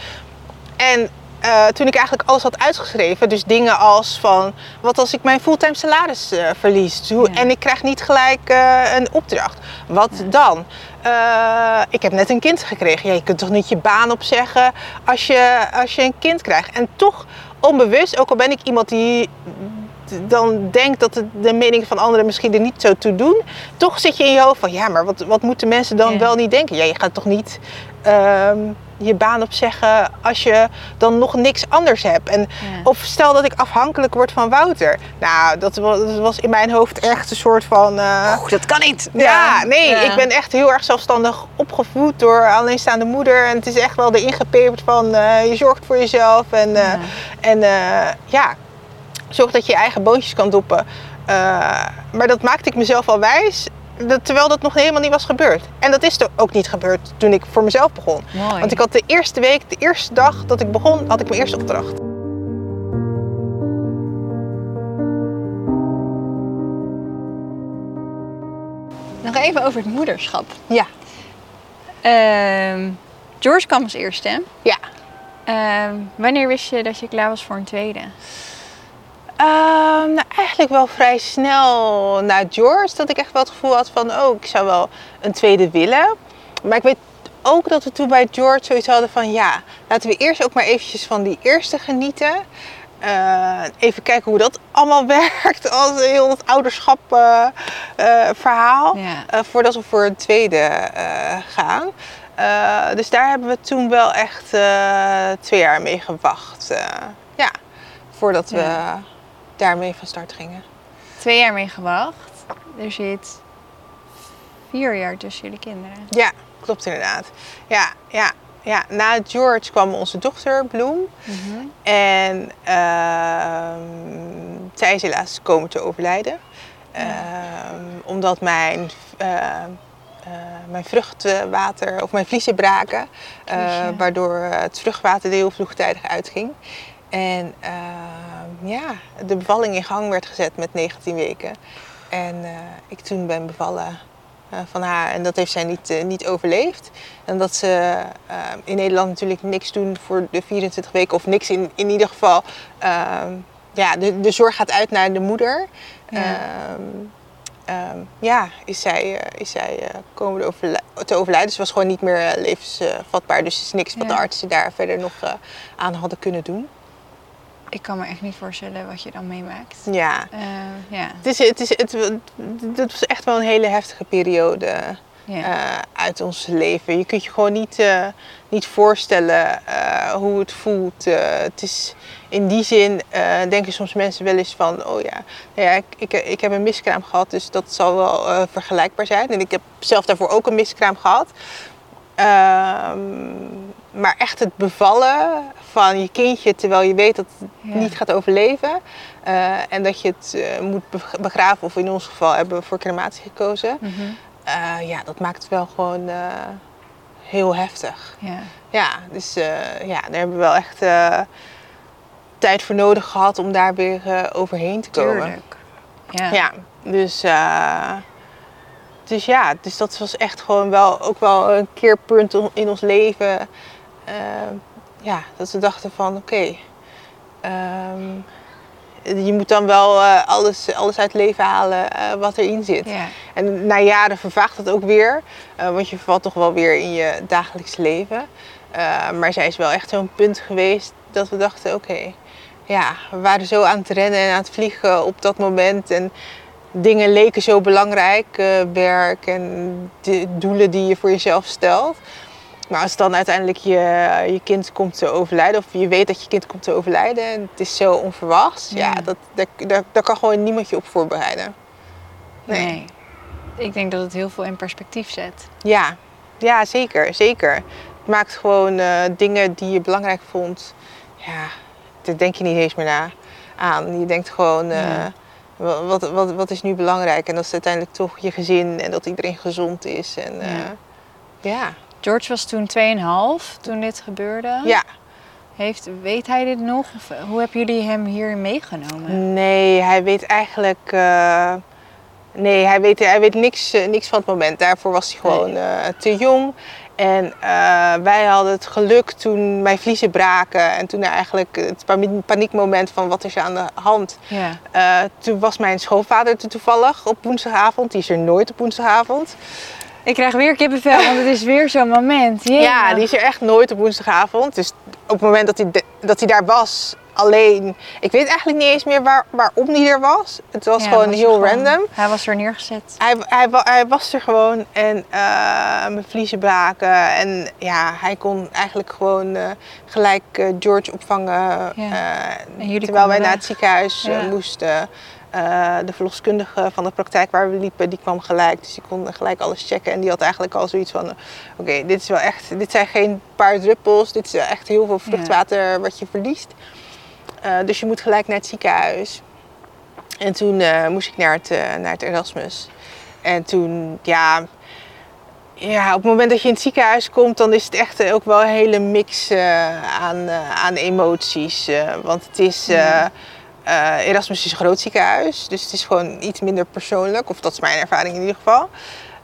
[SPEAKER 2] En eh, toen ik eigenlijk alles had uitgeschreven, dus dingen als van... wat als ik mijn fulltime salaris eh, verlies Hoe-
[SPEAKER 1] Ja.
[SPEAKER 2] en ik krijg niet gelijk eh, een opdracht? Wat dan? Ik heb net een kind gekregen. Ja, je kunt toch niet je baan opzeggen als je, als je een kind krijgt? En toch onbewust, ook al ben ik iemand die dan denkt dat het de mening van anderen misschien er niet zo toe doen, toch zit je in je hoofd van ja, maar wat, wat moeten mensen dan
[SPEAKER 1] Ja.
[SPEAKER 2] wel niet denken? Ja, je gaat toch niet ehm, je baan opzeggen als je dan nog niks anders hebt. En,
[SPEAKER 1] Ja.
[SPEAKER 2] Of stel dat ik afhankelijk word van Wouter. Nou, dat was, dat was in mijn hoofd echt een soort van... eh,
[SPEAKER 1] Oeh, dat kan niet.
[SPEAKER 2] ja, nee,
[SPEAKER 1] Ja.
[SPEAKER 2] ik ben echt heel erg zelfstandig opgevoed door alleenstaande moeder. En het is echt wel erin gepeperd van eh, je zorgt voor jezelf. En, eh,
[SPEAKER 1] Ja.
[SPEAKER 2] en eh, ja, zorg dat je je eigen boontjes kan doppen. Eh, maar dat maakte ik mezelf al wijs, dat, terwijl dat nog helemaal niet was gebeurd. En dat is er ook niet gebeurd toen ik voor mezelf begon.
[SPEAKER 1] Mooi.
[SPEAKER 2] Want ik had de eerste week, de eerste dag dat ik begon, had ik mijn eerste opdracht.
[SPEAKER 1] Nog even over het moederschap.
[SPEAKER 2] Ja.
[SPEAKER 1] Ehm, George kwam als eerste.
[SPEAKER 2] Ja.
[SPEAKER 1] Ehm, wanneer wist je dat je klaar was voor een tweede?
[SPEAKER 2] Ehm, nou, eigenlijk wel vrij snel na George. Dat ik echt wel het gevoel had van, oh, ik zou wel een tweede willen. Maar ik weet ook dat we toen bij George zoiets hadden van, ja, laten we eerst ook maar eventjes van die eerste genieten. Eh, even kijken hoe dat allemaal werkt als heel het ouderschap eh, eh, verhaal.
[SPEAKER 1] Ja.
[SPEAKER 2] voordat we voor een tweede gaan. Dus daar hebben we toen wel echt twee jaar mee gewacht. ja, voordat we
[SPEAKER 1] Ja.
[SPEAKER 2] Daarmee van start gingen.
[SPEAKER 1] Twee jaar mee gewacht. Er zit vier jaar tussen jullie kinderen.
[SPEAKER 2] Ja, klopt inderdaad. Ja, ja, ja. Na George kwam onze dochter Bloem. En ehm, zij is helaas komen te overlijden. Ehm, omdat mijn, eh, eh, mijn vruchtwater of mijn vliezen braken. eh,
[SPEAKER 1] Vliesje.
[SPEAKER 2] waardoor het vruchtwater heel vroegtijdig uitging. En ehm, ja, de bevalling in gang werd gezet met 19 weken. En eh, ik toen ben bevallen eh, van haar. En dat heeft zij niet, eh, niet overleefd. En dat ze eh, in Nederland natuurlijk niks doen voor de 24 weken. Of niks in, in ieder geval. ehm, ja, de, de zorg gaat uit naar de moeder.
[SPEAKER 1] Ja.
[SPEAKER 2] Ehm, ehm, ja, is zij, is zij komen te overli- te overlijden. Ze was gewoon niet meer levensvatbaar. Dus is niks wat de artsen daar verder nog aan hadden kunnen doen.
[SPEAKER 1] Ik kan me echt niet voorstellen wat je dan meemaakt.
[SPEAKER 2] Ja,
[SPEAKER 1] Eh, ja.
[SPEAKER 2] het, is, het, is, het, het was echt wel een hele heftige periode.
[SPEAKER 1] ja.
[SPEAKER 2] eh, uit ons leven. Je kunt je gewoon niet, eh, niet voorstellen hoe het voelt. Het is in die zin denken soms mensen wel eens van, oh ja, nou ja ik, ik, ik heb een miskraam gehad, dus dat zal wel vergelijkbaar zijn. En ik heb zelf daarvoor ook een miskraam gehad. Ehm, maar echt het bevallen van je kindje terwijl je weet dat het
[SPEAKER 1] Ja.
[SPEAKER 2] niet gaat overleven. eh, en dat je het eh, moet beg- begraven, of in ons geval hebben we voor crematie gekozen.
[SPEAKER 1] Mhm.
[SPEAKER 2] Eh, ja, dat maakt het wel gewoon heel heftig.
[SPEAKER 1] ja.
[SPEAKER 2] Ja, dus ja, daar hebben we wel echt tijd voor nodig gehad om daar weer overheen te komen.
[SPEAKER 1] Tuurlijk. Ja.
[SPEAKER 2] Ja, dus, dus ja, dus dat was echt gewoon wel ook wel een keerpunt in ons leven. Eh, ja, dat we dachten van oké, ehm, je moet dan wel eh, alles, alles uit het leven halen eh, wat erin zit.
[SPEAKER 1] Ja.
[SPEAKER 2] En na jaren vervaagt dat ook weer, eh, want je valt toch wel weer in je dagelijks leven. Maar zij is wel echt zo'n punt geweest dat we dachten, oké, ja, we waren zo aan het rennen en aan het vliegen op dat moment. En dingen leken zo belangrijk, werk en de doelen die je voor jezelf stelt. Maar als dan uiteindelijk je, je kind komt te overlijden, of je weet dat je kind komt te overlijden en het is zo onverwachts, ja,
[SPEAKER 1] Ja.
[SPEAKER 2] dat, daar, daar, daar kan gewoon niemand je op voorbereiden. Nee.
[SPEAKER 1] Nee. Ik denk dat het heel veel in perspectief zet.
[SPEAKER 2] Ja, ja zeker, zeker. Het maakt gewoon eh, dingen die je belangrijk vond, ja, daar denk je niet eens meer na aan. Je denkt gewoon,
[SPEAKER 1] Ja.
[SPEAKER 2] wa- wat, wat, wat is nu belangrijk? En dat is uiteindelijk toch je gezin en dat iedereen gezond is. En, eh,
[SPEAKER 1] Ja.
[SPEAKER 2] ja.
[SPEAKER 1] George was toen 2,5 toen dit gebeurde.
[SPEAKER 2] ja,
[SPEAKER 1] Heeft, weet hij dit nog? Of eh, hoe hebben jullie hem hier meegenomen?
[SPEAKER 2] nee, hij weet eigenlijk... eh, nee, hij weet, hij weet niks, eh, niks van het moment. Daarvoor was hij gewoon te jong. En wij hadden het geluk toen mijn vliezen braken. En toen eigenlijk het panie- paniekmoment van wat is er aan de hand.
[SPEAKER 1] Ja.
[SPEAKER 2] Toen was mijn schoonvader er toevallig op woensdagavond. Die is er nooit op woensdagavond.
[SPEAKER 1] Ik krijg weer kippenvel, want het is weer zo'n moment. Jee,
[SPEAKER 2] Ja, die is er echt nooit op woensdagavond. Dus op het moment dat hij, de- dat hij daar was, alleen. Ik weet eigenlijk niet eens meer waar, waarom die er was. Het was
[SPEAKER 1] Ja,
[SPEAKER 2] gewoon
[SPEAKER 1] was
[SPEAKER 2] heel
[SPEAKER 1] gewoon-
[SPEAKER 2] random.
[SPEAKER 1] Hij was er neergezet.
[SPEAKER 2] Hij, hij, hij was er gewoon en eh, mijn vliezen braken. En ja, hij kon eigenlijk gewoon eh, gelijk eh, George opvangen.
[SPEAKER 1] Ja.
[SPEAKER 2] terwijl wij naar het ziekenhuis
[SPEAKER 1] Ja.
[SPEAKER 2] moesten. De verloskundige van de praktijk waar we liepen, die kwam gelijk. Dus die kon gelijk alles checken. En die had eigenlijk al zoiets van... Oké, dit is wel echt... Dit zijn geen paar druppels. Dit is echt heel veel vruchtwater wat je verliest. Eh, dus je moet gelijk naar het ziekenhuis. En toen eh, moest ik naar het, eh, naar het Erasmus. En toen, ja, ja, op het moment dat je in het ziekenhuis komt, dan is het echt ook wel een hele mix aan, aan emoties. want het is, Erasmus is een groot ziekenhuis, dus het is gewoon iets minder persoonlijk. Of dat is mijn ervaring in ieder geval.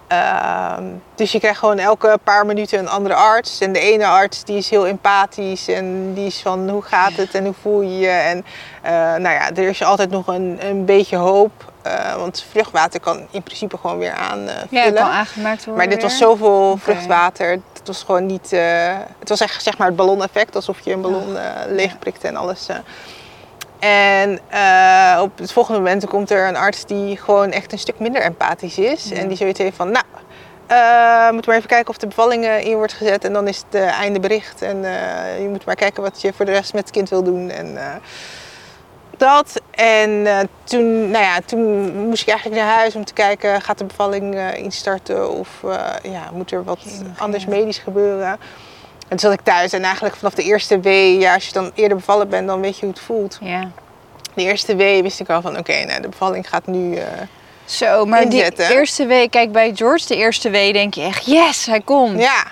[SPEAKER 2] Ehm, dus je krijgt gewoon elke paar minuten een andere arts. En de ene arts die is heel empathisch en die is van hoe gaat het en hoe voel je je. En eh, nou ja, er is altijd nog een, een beetje hoop. eh, want vruchtwater kan in principe gewoon weer aanvullen.
[SPEAKER 1] Ja, het kan aangemaakt worden
[SPEAKER 2] maar dit was zoveel vruchtwater. Het was gewoon niet... eh, het was echt zeg maar het balloneffect. Alsof je een ballon eh leegprikte en alles. En eh, op het volgende moment komt er een arts die gewoon echt een stuk minder empathisch is.
[SPEAKER 1] Ja.
[SPEAKER 2] En die zoiets heeft van, nou, eh moet maar even kijken of de bevalling in wordt gezet. En dan is het eh, einde bericht. En je moet maar kijken wat je voor de rest met het kind wil doen. En dat. En toen, nou ja, toen moest ik eigenlijk naar huis om te kijken, gaat de bevalling instarten? Of ja, moet er wat anders medisch gebeuren? En toen zat ik thuis en eigenlijk vanaf de eerste wee, ja, als je dan eerder bevallen bent, dan weet je hoe het voelt.
[SPEAKER 1] Ja.
[SPEAKER 2] De eerste wee wist ik al van, oké, nou, de bevalling gaat nu... eh,
[SPEAKER 1] Zo, maar
[SPEAKER 2] Inzetten.
[SPEAKER 1] die eerste week, kijk bij George de eerste week denk je echt, yes, hij komt.
[SPEAKER 2] ja,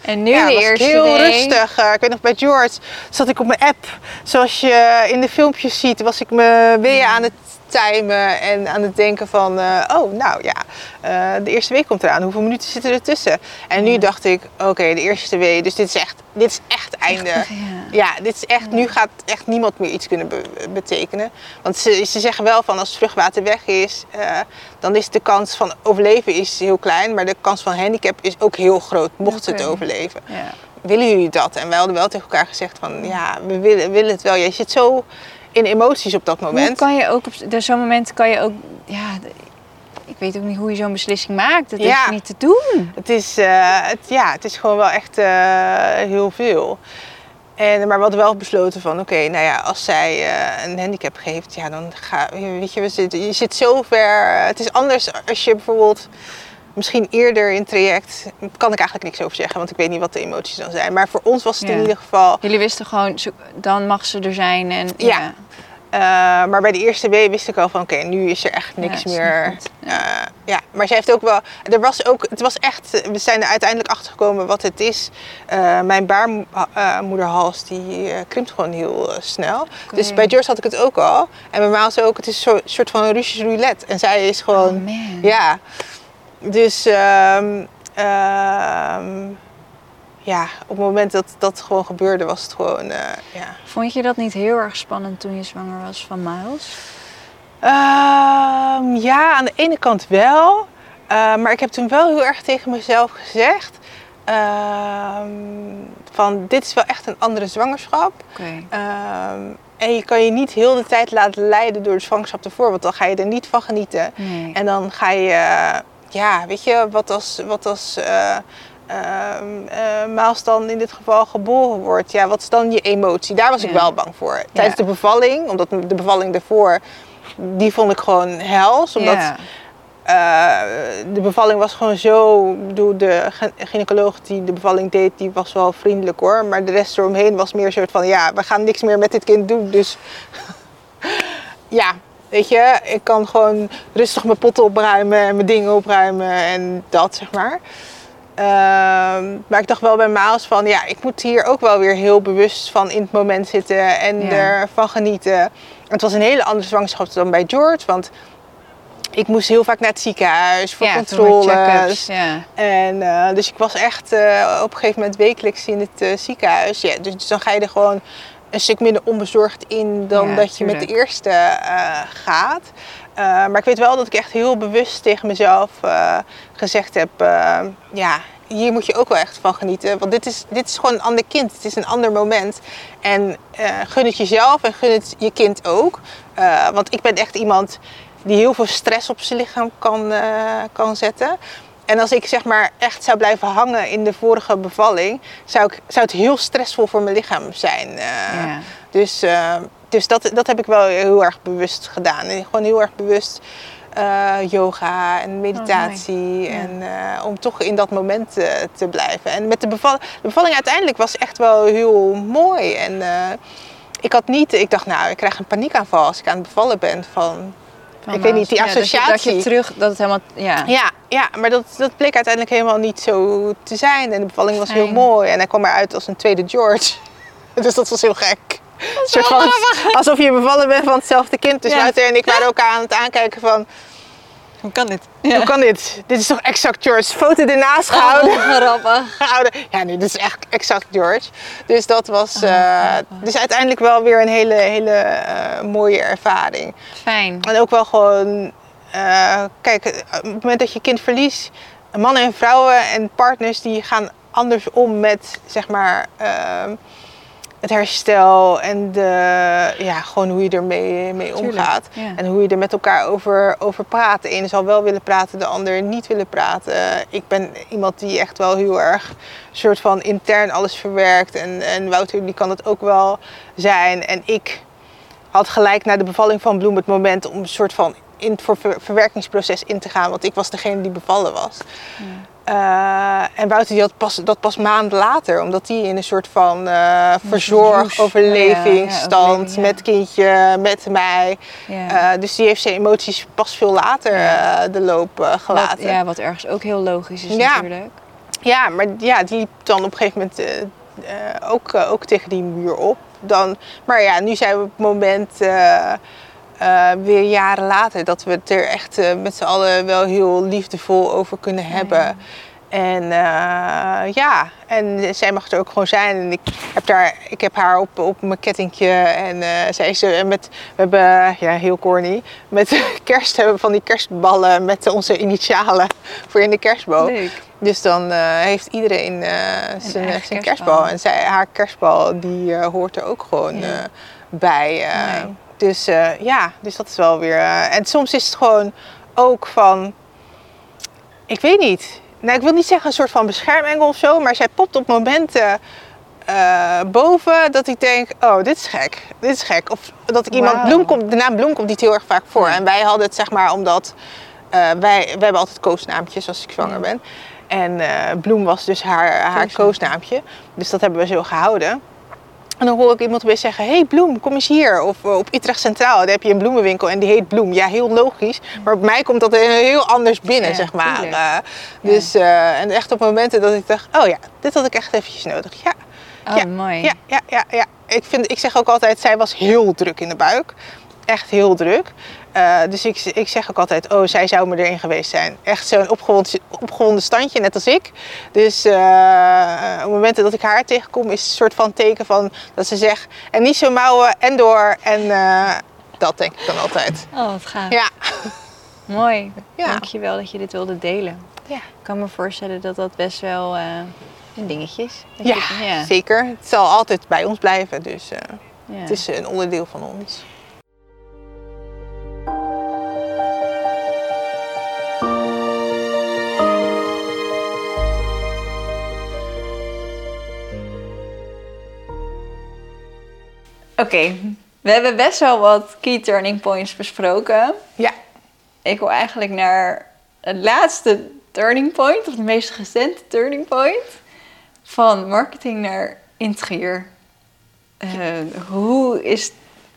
[SPEAKER 1] En nu
[SPEAKER 2] ja,
[SPEAKER 1] de
[SPEAKER 2] was
[SPEAKER 1] eerste
[SPEAKER 2] heel rustig. Eh, ik weet nog, bij George zat ik op mijn app. Zoals je in de filmpjes ziet, was ik me weer aan het timen en aan het denken van... eh, oh, nou ja, eh, de eerste week komt eraan. Hoeveel minuten zitten er tussen? En nu dacht ik, oké, de eerste week. Dus dit is echt, dit is echt einde.
[SPEAKER 1] Ja.
[SPEAKER 2] Ja, dit is echt, nu gaat echt niemand meer iets kunnen be- betekenen. Want ze, ze zeggen wel van als het vruchtwater weg is, eh, dan is de kans van overleven is heel klein. Maar de kans van handicap is ook heel groot, mocht ze het overleven.
[SPEAKER 1] Ja.
[SPEAKER 2] Willen jullie dat? En wij hadden wel tegen elkaar gezegd van, ja, we willen, willen het wel. Je zit zo in emoties op dat
[SPEAKER 1] Hoe
[SPEAKER 2] moment.
[SPEAKER 1] kan je ook op zo'n moment kan je ook, ja, ik weet ook niet hoe je zo'n beslissing maakt. Dat
[SPEAKER 2] Ja.
[SPEAKER 1] is niet te doen.
[SPEAKER 2] Het is, eh, het, ja, het is gewoon wel echt eh, heel veel. En, maar we hadden wel besloten van, oké, nou ja, als zij eh, een handicap geeft, ja, dan ga weet je, we zitten, je zit zo ver. Het is anders als je bijvoorbeeld misschien eerder in het traject, kan ik eigenlijk niks over zeggen, want ik weet niet wat de emoties dan zijn. Maar voor ons was het
[SPEAKER 1] Ja.
[SPEAKER 2] in ieder geval,
[SPEAKER 1] Jullie wisten gewoon, dan mag ze er zijn en
[SPEAKER 2] Ja. eh, maar bij de eerste W wist ik al van, oké, nu is er echt niks
[SPEAKER 1] Ja,
[SPEAKER 2] meer.
[SPEAKER 1] goed.
[SPEAKER 2] Ja. maar zij heeft ook wel. Er was ook, het was echt. We zijn er uiteindelijk achter gekomen wat het is. Eh, mijn baarmoederhals die eh, krimpt gewoon heel eh, snel. Dus bij George had ik het ook al. En bij Maals ook. Het is een soort van Russisch roulette. En zij is gewoon.
[SPEAKER 1] Oh man.
[SPEAKER 2] ja. Dus. ehm, ehm, ja, op het moment dat dat gewoon gebeurde, was het gewoon. eh, ja.
[SPEAKER 1] Vond je dat niet heel erg spannend toen je zwanger was van Miles?
[SPEAKER 2] Ehm, ja, aan de ene kant wel. Maar ik heb toen wel heel erg tegen mezelf gezegd. van dit is wel echt een andere zwangerschap. En je kan je niet heel de tijd laten leiden door de zwangerschap ervoor. Want dan ga je er niet van genieten.
[SPEAKER 1] Nee.
[SPEAKER 2] En dan ga je, eh, ja, weet je, wat als, wat als eh, ehm, eh, Maals dan in dit geval geboren wordt. Ja, wat is dan je emotie? Daar was ik
[SPEAKER 1] Ja.
[SPEAKER 2] wel bang voor. Tijdens
[SPEAKER 1] Ja.
[SPEAKER 2] de bevalling, omdat de bevalling daarvoor, die vond ik gewoon hels. Omdat
[SPEAKER 1] ja.
[SPEAKER 2] eh, de bevalling was gewoon zo, bedoel, de gy- gynaecoloog die de bevalling deed, die was wel vriendelijk hoor. Maar de rest eromheen was meer een soort van, ja, we gaan niks meer met dit kind doen. Dus ja, weet je, ik kan gewoon rustig mijn potten opruimen en mijn dingen opruimen en dat, zeg maar. Ehm, maar ik dacht wel bij Maals van, ja, ik moet hier ook wel weer heel bewust van in het moment zitten en
[SPEAKER 1] Ja.
[SPEAKER 2] ervan genieten. Het was een hele andere zwangerschap dan bij George, want ik moest heel vaak naar het ziekenhuis voor
[SPEAKER 1] ja,
[SPEAKER 2] controles.
[SPEAKER 1] Ja.
[SPEAKER 2] En eh, dus ik was echt eh, op een gegeven moment wekelijks in het eh, ziekenhuis. Ja, dus dan ga je er gewoon een stuk minder onbezorgd in dan
[SPEAKER 1] Ja,
[SPEAKER 2] dat je met de eerste eh, gaat. Eh, maar ik weet wel dat ik echt heel bewust tegen mezelf eh, gezegd heb: ja, hier moet je ook wel echt van genieten. Want dit is, dit is gewoon een ander kind. Het is een ander moment. En gun het jezelf en gun het je kind ook. Want ik ben echt iemand die heel veel stress op zijn lichaam kan, kan zetten. En als ik zeg maar echt zou blijven hangen in de vorige bevalling, zou, ik, zou het heel stressvol voor mijn lichaam zijn.
[SPEAKER 1] Ja.
[SPEAKER 2] Dus, uh, dus dat, dat heb ik wel heel erg bewust gedaan. En gewoon heel erg bewust uh, yoga en meditatie.
[SPEAKER 1] Oh,
[SPEAKER 2] en uh, om toch in dat moment te blijven. En met de bevalling, de bevalling uiteindelijk was echt wel heel mooi. En ik had niet, ik dacht nou, ik krijg een paniekaanval als ik aan het bevallen ben van ik weet niet, die associatie.
[SPEAKER 1] Ja, dat, je, dat, je, terug, dat het helemaal, ja.
[SPEAKER 2] Ja, ja maar dat, dat bleek uiteindelijk helemaal niet zo te zijn. En de bevalling was heel mooi. En hij kwam eruit als een tweede George. dus dat was heel gek. Van, alsof je bevallen bent van hetzelfde kind. Dus ja. En ik waren elkaar aan het aankijken van...
[SPEAKER 1] Hoe kan dit?
[SPEAKER 2] Ja. Hoe kan dit? Dit is toch exact George? Foto ernaast gehouden.
[SPEAKER 1] Oh, grappig.
[SPEAKER 2] gehouden. Ja, nee, dit is echt exact George. Dus dat was... Oh, uh, dus uiteindelijk wel weer een hele, hele uh, mooie ervaring.
[SPEAKER 1] Fijn.
[SPEAKER 2] En ook wel gewoon... Uh, kijk, op het moment dat je kind verliest... Mannen en vrouwen en partners die gaan anders om met, zeg maar het herstel en de, ja, gewoon hoe je ermee mee omgaat.
[SPEAKER 1] ja.
[SPEAKER 2] En hoe je er met elkaar over, over praat. De ene zal wel willen praten, de ander niet willen praten. Ik ben iemand die echt wel heel erg soort van intern alles verwerkt. En, en Wouter die kan het ook wel zijn. En ik had gelijk na de bevalling van Bloem het moment om een soort van in het ver verwerkingsproces in te gaan. Want ik was degene die bevallen was.
[SPEAKER 1] Ja.
[SPEAKER 2] Uh, en Wouter die had pas, dat pas maanden later, omdat hij in een soort van uh, verzorg, overlevingsstand, ja, ja, met kindje, met mij. Uh, dus die heeft zijn emoties pas veel later de loop gelaten.
[SPEAKER 1] Wat, ja, wat ergens ook heel logisch is natuurlijk.
[SPEAKER 2] Ja, maar ja, die liep dan op een gegeven moment ook, ook tegen die muur op. Dan, maar ja, nu zijn we op het moment uh, weer jaren later, dat we het er echt uh, met z'n allen wel heel liefdevol over kunnen hebben. Ja. En uh, ja, en zij mag er ook gewoon zijn. En ik heb, daar, ik heb haar op, op mijn kettingje. En zij is met, we hebben, ja, heel corny, met kerst hebben we van die kerstballen met onze initialen voor in de kerstboom.
[SPEAKER 1] Leuk.
[SPEAKER 2] Dus dan heeft iedereen zijn, zijn kerstbal. En zij, haar kerstbal, die hoort er ook gewoon ja. bij. Nee. Dus uh, ja, dus dat is wel weer. Uh, en soms is het gewoon ook van. Ik weet niet. Nou, ik wil niet zeggen een soort van beschermengel of zo, maar zij popt op momenten uh, boven dat ik denk: oh, dit is gek. Dit is gek. Of dat ik iemand. Wow. Bloem komt, de naam Bloem komt niet heel erg vaak voor. Ja. En wij hadden het zeg maar omdat. wij, wij hebben altijd koosnaampjes als ik zwanger ben. En Bloem was dus haar, haar koosnaampje. Dus dat hebben we zo gehouden. En dan hoor ik iemand weer zeggen: Hey Bloem, kom eens hier. Of uh, op Utrecht Centraal, daar heb je een bloemenwinkel en die heet Bloem. Ja, heel logisch. Maar op mij komt dat heel anders binnen, ja, zeg maar. Uh, dus, uh, en echt op momenten dat ik dacht: Oh ja, dit had ik echt eventjes nodig. Ja.
[SPEAKER 1] Oh,
[SPEAKER 2] ja,
[SPEAKER 1] mooi.
[SPEAKER 2] Ja, ja, ja, ja. Ik, vind, ik zeg ook altijd: zij was heel druk in de buik. Echt heel druk. Uh, dus ik, ik zeg ook altijd, oh, zij zou me erin geweest zijn. Echt zo'n opgewonden, opgewonden standje, net als ik. Dus uh, op momenten dat ik haar tegenkom, is het een soort van teken van dat ze zegt... en niet zo mouwen en door. En uh, dat denk ik dan altijd.
[SPEAKER 1] Oh, wat gaaf.
[SPEAKER 2] Ja.
[SPEAKER 1] Mooi. Ja. Dankjewel dat je dit wilde delen.
[SPEAKER 2] Ja.
[SPEAKER 1] Ik kan me voorstellen dat dat best wel een dingetje is.
[SPEAKER 2] Ja, ja, zeker. Het zal altijd bij ons blijven. Dus ja. het is een onderdeel van ons.
[SPEAKER 1] Okay. we hebben best wel wat key turning points besproken.
[SPEAKER 2] Ja.
[SPEAKER 1] Ik wil eigenlijk naar het laatste turning point, of de meest recente turning point, van marketing naar interieur. Uh, hoe, is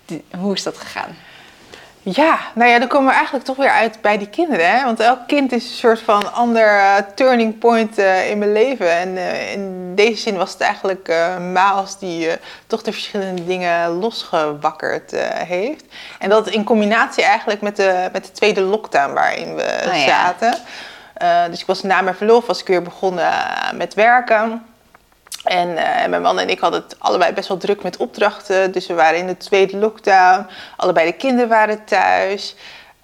[SPEAKER 1] die, hoe is dat gegaan?
[SPEAKER 2] Ja, nou ja, dan komen we eigenlijk toch weer uit bij die kinderen. Hè? Want elk kind is een soort van ander uh, turning point uh, in mijn leven. En uh, in deze zin was het eigenlijk Maas die toch de verschillende dingen losgewakkerd heeft. En dat in combinatie eigenlijk met de, met de tweede lockdown waarin we oh, zaten. Ja. dus ik was na mijn verlof was ik weer begonnen met werken. En uh, mijn man en ik hadden het allebei best wel druk met opdrachten. Dus we waren in de tweede lockdown. Allebei de kinderen waren thuis.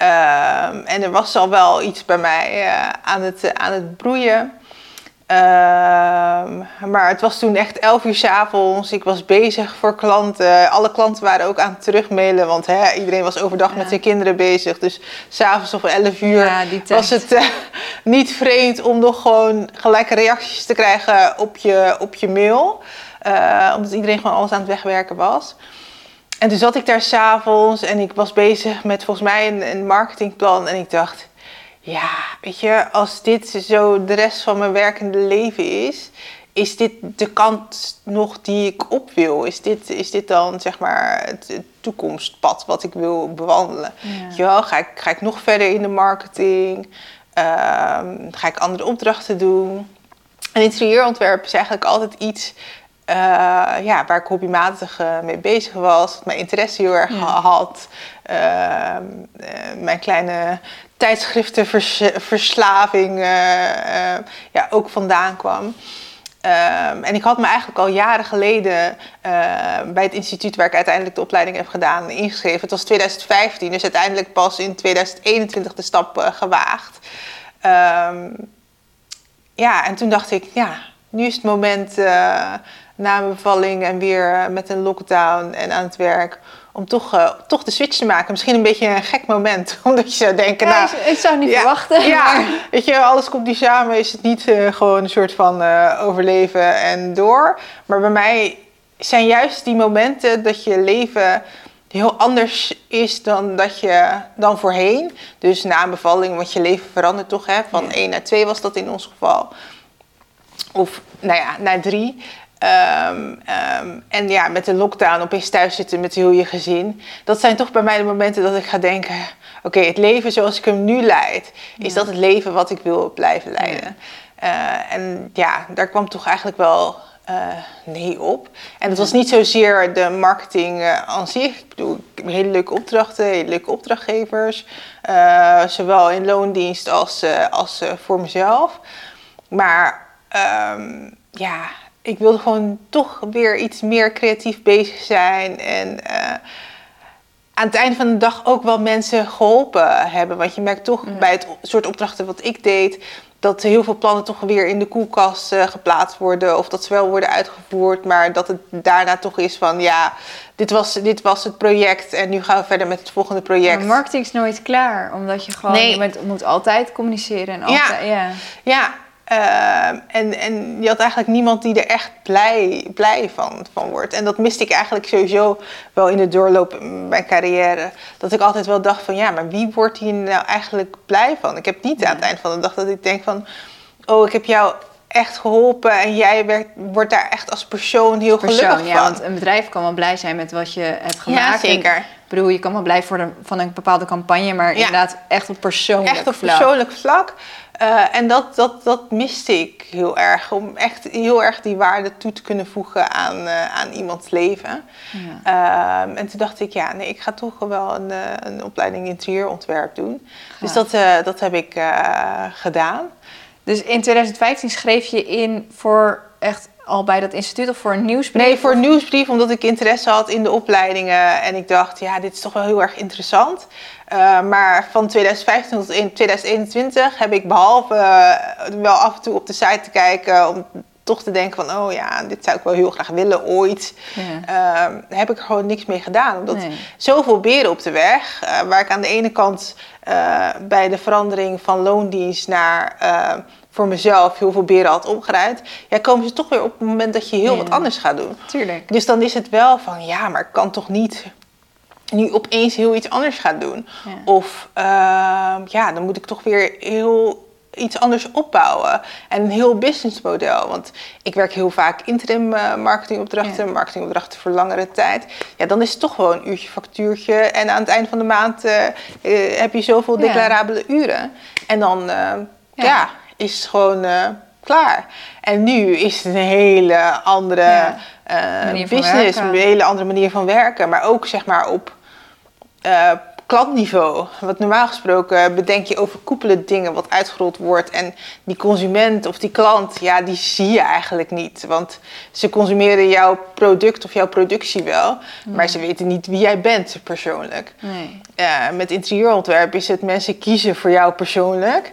[SPEAKER 2] Uh, en er was al wel iets bij mij uh, aan, het, aan het broeien. Ehm, maar het was toen echt 11 uur s avonds. Ik was bezig voor klanten. Alle klanten waren ook aan het terugmailen. Want hè, iedereen was overdag
[SPEAKER 1] Ja.
[SPEAKER 2] met zijn kinderen bezig. Dus s'avonds om 11 uur
[SPEAKER 1] Ja,
[SPEAKER 2] was het eh, niet vreemd om nog gewoon gelijke reacties te krijgen op je, op je mail. Eh, omdat iedereen gewoon alles aan het wegwerken was. En toen zat ik daar s'avonds en ik was bezig met volgens mij een, een marketingplan. En ik dacht, ja, weet je, als dit zo de rest van mijn werkende leven is, is dit de kant nog die ik op wil? Is dit, is dit dan zeg maar het, toekomstpad wat ik wil bewandelen?
[SPEAKER 1] Ja.
[SPEAKER 2] Ga ik, ga ik nog verder in de marketing? Ehm, ga ik andere opdrachten doen? En interieurontwerp is eigenlijk altijd iets eh, ja, waar ik hobbymatig eh, mee bezig was. Mijn interesse heel erg
[SPEAKER 1] Ja.
[SPEAKER 2] ha- had. Ehm, eh, mijn kleine tijdschriftenverslaving eh, eh, ja, ook vandaan kwam. Ehm, en ik had me eigenlijk al jaren geleden eh, bij het instituut waar ik uiteindelijk de opleiding heb gedaan ingeschreven. Het was 2015, dus uiteindelijk pas in 2021 de stap eh, gewaagd. Ehm, ja, en toen dacht ik, ja, nu is het moment na mijn bevalling en weer met een lockdown en aan het werk om toch, eh, toch de switch te maken. Misschien een beetje een gek moment, omdat je zou denken,
[SPEAKER 1] Ja,
[SPEAKER 2] nou,
[SPEAKER 1] ik, zou niet
[SPEAKER 2] ja,
[SPEAKER 1] verwachten.
[SPEAKER 2] Ja,
[SPEAKER 1] maar-
[SPEAKER 2] weet je, alles komt nu samen. Is het niet eh, gewoon een soort van eh, overleven en door. Maar bij mij zijn juist die momenten dat je leven heel anders is dan, dat je, dan voorheen. Dus na een bevalling, want je leven verandert toch. Hè? Van
[SPEAKER 1] Ja.
[SPEAKER 2] 1 naar 2 was dat in ons geval. Of nou ja, naar 3. Ehm, ehm, en ja, met de lockdown opeens thuis zitten met heel je gezin. Dat zijn toch bij mij de momenten dat ik ga denken... Oké, het leven zoals ik hem nu leid... is dat het leven wat ik wil blijven leiden. Eh, en ja, daar kwam toch eigenlijk wel eh, nee op. En het was niet zozeer de marketing eh, aan zich. Ik bedoel, ik heb hele leuke opdrachten, hele leuke opdrachtgevers. zowel in loondienst als, als voor mezelf. Maar ehm, ja, ik wilde gewoon toch weer iets meer creatief bezig zijn. En eh, aan het einde van de dag ook wel mensen geholpen hebben. Want je merkt toch
[SPEAKER 1] Ja.
[SPEAKER 2] bij het soort opdrachten wat ik deed... dat heel veel plannen toch weer in de koelkast eh, geplaatst worden... of dat ze wel worden uitgevoerd, maar dat het daarna toch is van... ja, dit was, dit was het project en nu gaan we verder met het volgende project.
[SPEAKER 1] Maar marketing is nooit klaar, omdat je gewoon,
[SPEAKER 2] Nee.
[SPEAKER 1] je moet altijd communiceren en altijd, ja.
[SPEAKER 2] Ja, ehm, en, en je had eigenlijk niemand die er echt blij, blij van, van wordt. En dat miste ik eigenlijk sowieso wel in de doorloop in mijn carrière. Dat ik altijd wel dacht van, ja, maar wie wordt hier nou eigenlijk blij van? Ik heb niet aan het eind van de dag dat ik denk van... oh, ik heb jou echt geholpen en jij werd, wordt daar echt als persoon heel
[SPEAKER 1] Persoon,
[SPEAKER 2] gelukkig
[SPEAKER 1] ja,
[SPEAKER 2] van.
[SPEAKER 1] want een bedrijf kan wel blij zijn met wat je hebt gemaakt.
[SPEAKER 2] Ja, zeker.
[SPEAKER 1] En, ik bedoel, je kan wel blij worden van een bepaalde campagne, maar
[SPEAKER 2] Ja.
[SPEAKER 1] inderdaad echt op persoonlijk
[SPEAKER 2] Echt op
[SPEAKER 1] vlak.
[SPEAKER 2] persoonlijk vlak. Eh, en dat, dat, dat miste ik heel erg. Om echt heel erg die waarde toe te kunnen voegen aan, eh, aan iemands leven.
[SPEAKER 1] Ja.
[SPEAKER 2] Ehm, en toen dacht ik, ja, nee, ik ga toch wel een, eh, een opleiding interieurontwerp doen. Dus dat, dat heb ik gedaan.
[SPEAKER 1] Dus in 2015 schreef je in voor echt al bij dat instituut of voor een nieuwsbrief?
[SPEAKER 2] Nee, voor een nieuwsbrief, omdat ik interesse had in de opleidingen. En ik dacht, ja, dit is toch wel heel erg interessant. Eh, maar van 2015 tot in 2021 heb ik behalve eh, wel af en toe op de site te kijken... om toch te denken van, oh ja, dit zou ik wel heel graag willen ooit...
[SPEAKER 1] Ja.
[SPEAKER 2] Ehm, heb ik er gewoon niks mee gedaan. Omdat
[SPEAKER 1] Nee.
[SPEAKER 2] zoveel beren op de weg, eh, waar ik aan de ene kant bij de verandering van loondienst naar eh, voor mezelf heel veel beren had omgeruid, ja, komen ze toch weer op het moment dat je heel
[SPEAKER 1] Ja.
[SPEAKER 2] wat anders gaat doen.
[SPEAKER 1] Tuurlijk.
[SPEAKER 2] Dus dan is het wel van ja, maar ik kan toch niet nu opeens heel iets anders gaan doen.
[SPEAKER 1] Ja.
[SPEAKER 2] Of ehm, ja, dan moet ik toch weer heel iets anders opbouwen. En een heel businessmodel. Want ik werk heel vaak interim eh, marketingopdrachten, marketingopdrachten voor langere tijd. Ja, dan is het toch gewoon een uurtje factuurtje. En aan het eind van de maand eh, eh, heb je zoveel
[SPEAKER 1] Ja.
[SPEAKER 2] declarabele uren. En dan
[SPEAKER 1] Ja.
[SPEAKER 2] Is het gewoon eh, klaar. En nu is het een hele andere
[SPEAKER 1] Ja.
[SPEAKER 2] eh, business, een hele andere manier van werken. Maar ook zeg maar op eh, klantniveau. Want normaal gesproken bedenk je overkoepelende dingen wat uitgerold wordt. En die consument of die klant, ja, die zie je eigenlijk niet. Want ze consumeren jouw product of jouw productie wel. Maar ze weten niet wie jij bent persoonlijk.
[SPEAKER 1] Nee.
[SPEAKER 2] Eh, met interieurontwerp is het mensen kiezen voor jou persoonlijk.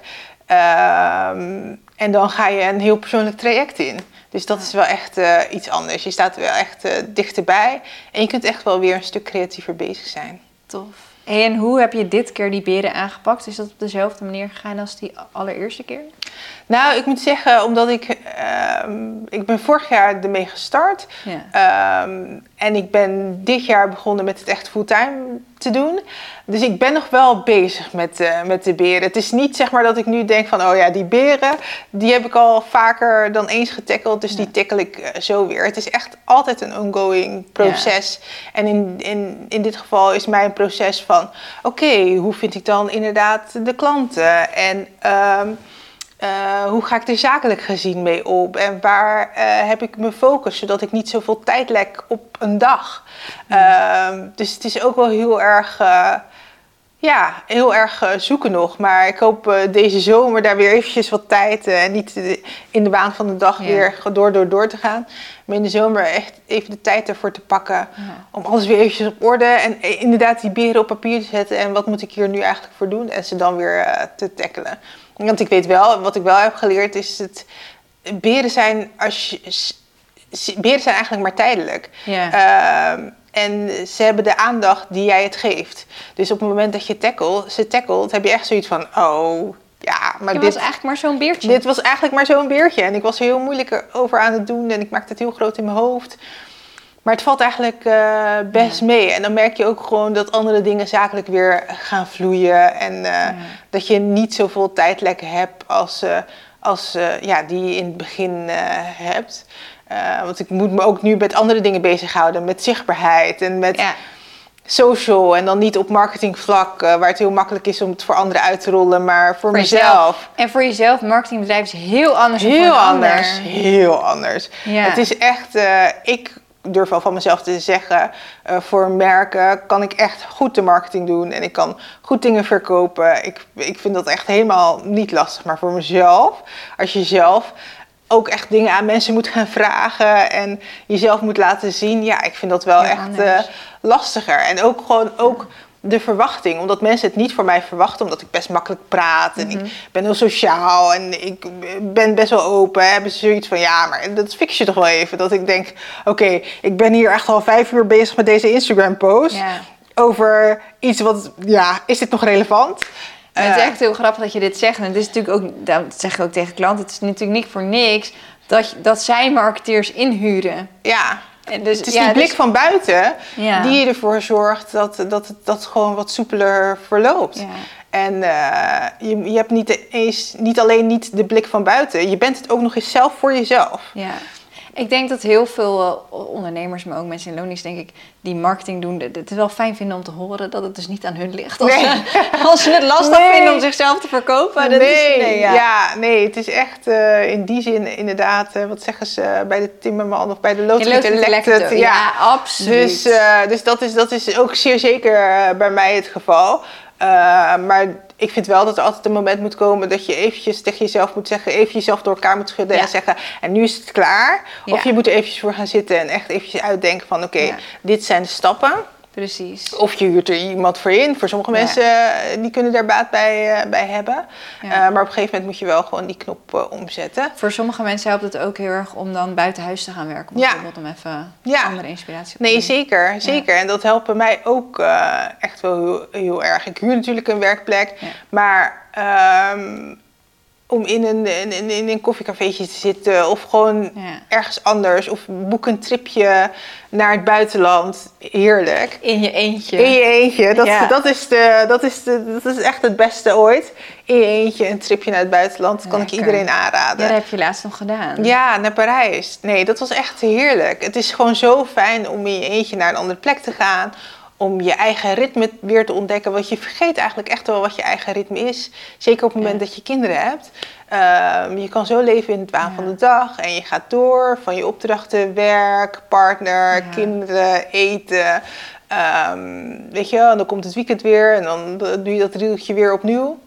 [SPEAKER 2] Ehm, En dan ga je een heel persoonlijk traject in. Dus dat is wel echt eh, iets anders. Je staat wel echt uh, dichterbij. En je kunt echt wel weer een stuk creatiever bezig zijn.
[SPEAKER 1] Tof. En hoe heb je dit keer die beren aangepakt? Is dat op dezelfde manier gegaan als die allereerste keer?
[SPEAKER 2] Nou, ik moet zeggen, omdat ik... Uh, ik ben vorig jaar ermee gestart. Ja. Um, en ik ben dit jaar begonnen met het echt fulltime te doen. Dus ik ben nog wel bezig met, uh, met de beren. Het is niet zeg maar dat ik nu denk van... oh ja, die beren, die heb ik al vaker dan eens getackeld. Dus ja. die tackle ik uh, zo weer. Het is echt altijd een ongoing proces. Ja. En in, in, in dit geval is mijn proces van... oké, okay, hoe vind ik dan inderdaad de klanten? En... Um, uh, hoe ga ik er zakelijk gezien mee op? En waar uh, heb ik mijn focus, zodat ik niet zoveel tijd lek op een dag? Mm. Uh, dus het is ook wel heel erg, uh, ja, heel erg zoeken nog. Maar ik hoop deze zomer daar weer eventjes wat tijd en niet in de baan van de dag ja. weer door, door, door te gaan. Maar in de zomer echt even de tijd ervoor te pakken ja. om alles weer eventjes op orde en inderdaad die beren op papier te zetten. En wat moet ik hier nu eigenlijk voor doen? En ze dan weer te tackelen. Want ik weet wel, wat ik wel heb geleerd is het. Beren zijn, als je, beren zijn eigenlijk maar tijdelijk.
[SPEAKER 1] Ja.
[SPEAKER 2] Uh, en ze hebben de aandacht die jij het geeft. Dus op het moment dat je tackle, ze tackelt, heb je echt zoiets van: oh, ja, maar
[SPEAKER 1] dit
[SPEAKER 2] was
[SPEAKER 1] eigenlijk maar zo'n beertje.
[SPEAKER 2] Dit was eigenlijk maar zo'n beertje. En ik was er heel moeilijk over aan het doen en ik maakte het heel groot in mijn hoofd. Maar het valt eigenlijk uh, best ja. mee. En dan merk je ook gewoon dat andere dingen zakelijk weer gaan vloeien. En uh, ja. dat je niet zoveel tijdlekken hebt als, uh, als ja, die je in het begin hebt. want ik moet me ook nu met andere dingen bezighouden. Met zichtbaarheid en met
[SPEAKER 1] ja.
[SPEAKER 2] social. En dan niet op marketingvlak, waar het heel makkelijk is om het voor anderen uit te rollen. Maar voor,
[SPEAKER 1] voor
[SPEAKER 2] mezelf.
[SPEAKER 1] Jezelf. En voor jezelf, marketingbedrijf is heel anders dan
[SPEAKER 2] Heel
[SPEAKER 1] voor
[SPEAKER 2] anders.
[SPEAKER 1] ander.
[SPEAKER 2] Heel anders. Het is echt... ik durf wel van mezelf te zeggen, uh, voor merken kan ik echt goed de marketing doen en ik kan goed dingen verkopen. Ik, ik vind dat echt helemaal niet lastig, maar voor mezelf, als je zelf ook echt dingen aan mensen moet gaan vragen en jezelf moet laten zien, ja, ik vind dat wel
[SPEAKER 1] Ja,
[SPEAKER 2] echt uh,
[SPEAKER 1] anders.
[SPEAKER 2] lastiger. En ook gewoon ook de verwachting, omdat mensen het niet voor mij verwachten, omdat ik best makkelijk praat en
[SPEAKER 1] Mhm.
[SPEAKER 2] ik ben heel sociaal en ik ben best wel open. Hebben ze zoiets van ja, maar dat fix je toch wel even. Dat ik denk, oké, ik ben hier echt al vijf uur bezig met deze Instagram-post over iets wat, ja, is dit nog relevant?
[SPEAKER 1] Het is echt heel grappig dat je dit zegt. En het is natuurlijk ook, dat zeg ik ook tegen klanten, het is natuurlijk niet voor niks dat, dat zij marketeers inhuren.
[SPEAKER 2] ja.
[SPEAKER 1] En dus,
[SPEAKER 2] Het is
[SPEAKER 1] ja,
[SPEAKER 2] die blik
[SPEAKER 1] dus-
[SPEAKER 2] van buiten
[SPEAKER 1] Ja.
[SPEAKER 2] die ervoor zorgt dat, dat het dat gewoon wat soepeler verloopt.
[SPEAKER 1] Ja.
[SPEAKER 2] En eh, je, je hebt niet eens, niet alleen niet de blik van buiten, je bent het ook nog eens zelf voor jezelf.
[SPEAKER 1] Ja. Ik denk dat heel veel eh, ondernemers, maar ook mensen in loondienst, denk ik, die marketing doen, het het wel fijn vinden om te horen dat het dus niet aan hun ligt. Als,
[SPEAKER 2] Nee.
[SPEAKER 1] ze, als ze het lastig
[SPEAKER 2] Nee.
[SPEAKER 1] vinden om zichzelf te verkopen. Dat
[SPEAKER 2] nee,
[SPEAKER 1] is, nee,
[SPEAKER 2] ja.
[SPEAKER 1] ja.
[SPEAKER 2] nee, het is echt eh, in die zin inderdaad, eh, wat zeggen ze bij de Timmerman of bij de Elected.
[SPEAKER 1] lekker Ja, absoluut.
[SPEAKER 2] Dus, dus, dat, is, dat is ook zeer zeker bij mij het geval. Eh, maar ik vind wel dat er altijd een moment moet komen dat je eventjes tegen jezelf moet zeggen, even jezelf door elkaar moet schudden
[SPEAKER 1] Ja.
[SPEAKER 2] en zeggen, en nu is het klaar.
[SPEAKER 1] Ja.
[SPEAKER 2] Of je moet er eventjes voor gaan zitten en echt eventjes uitdenken van, oké, dit zijn de stappen.
[SPEAKER 1] Precies.
[SPEAKER 2] Of je huurt er iemand voor in. Voor sommige
[SPEAKER 1] Ja.
[SPEAKER 2] mensen eh, die kunnen daar baat bij, eh, bij hebben.
[SPEAKER 1] Ja.
[SPEAKER 2] Eh, maar op een gegeven moment moet je wel gewoon die knop omzetten.
[SPEAKER 1] Voor sommige mensen helpt het ook heel erg om dan buiten huis te gaan werken.
[SPEAKER 2] Ja.
[SPEAKER 1] Bijvoorbeeld om even andere inspiratie op te
[SPEAKER 2] Nee, zeker. zeker. En dat helpt bij mij ook echt wel heel, heel erg. Ik huur natuurlijk een werkplek. Maar ehm, om in een, in, in- een koffiecafeetje te zitten of gewoon
[SPEAKER 1] Ja.
[SPEAKER 2] ergens anders. Of boek een tripje naar het buitenland. Heerlijk.
[SPEAKER 1] In je eentje.
[SPEAKER 2] In je eentje, dat,
[SPEAKER 1] Ja.
[SPEAKER 2] dat, is de, dat, is de, dat is echt het beste ooit. In je eentje een tripje naar het buitenland, dat kan ik iedereen
[SPEAKER 1] Ja,
[SPEAKER 2] aanraden.
[SPEAKER 1] dat heb je laatst nog gedaan.
[SPEAKER 2] Ja, naar Parijs. Nee, dat was echt heerlijk. Het is gewoon zo fijn om in je eentje naar een andere plek te gaan. Om je eigen ritme weer te ontdekken. Want je vergeet eigenlijk echt wel wat je eigen ritme is. Zeker op het moment
[SPEAKER 1] Ja.
[SPEAKER 2] dat je kinderen hebt. Ehm, je kan zo leven in het waan
[SPEAKER 1] Ja.
[SPEAKER 2] van de dag. En je gaat door van je opdrachten, werk, partner,
[SPEAKER 1] Ja.
[SPEAKER 2] kinderen, eten. Ehm, weet je, wel, en dan komt het weekend weer. En dan doe je dat rieltje weer opnieuw.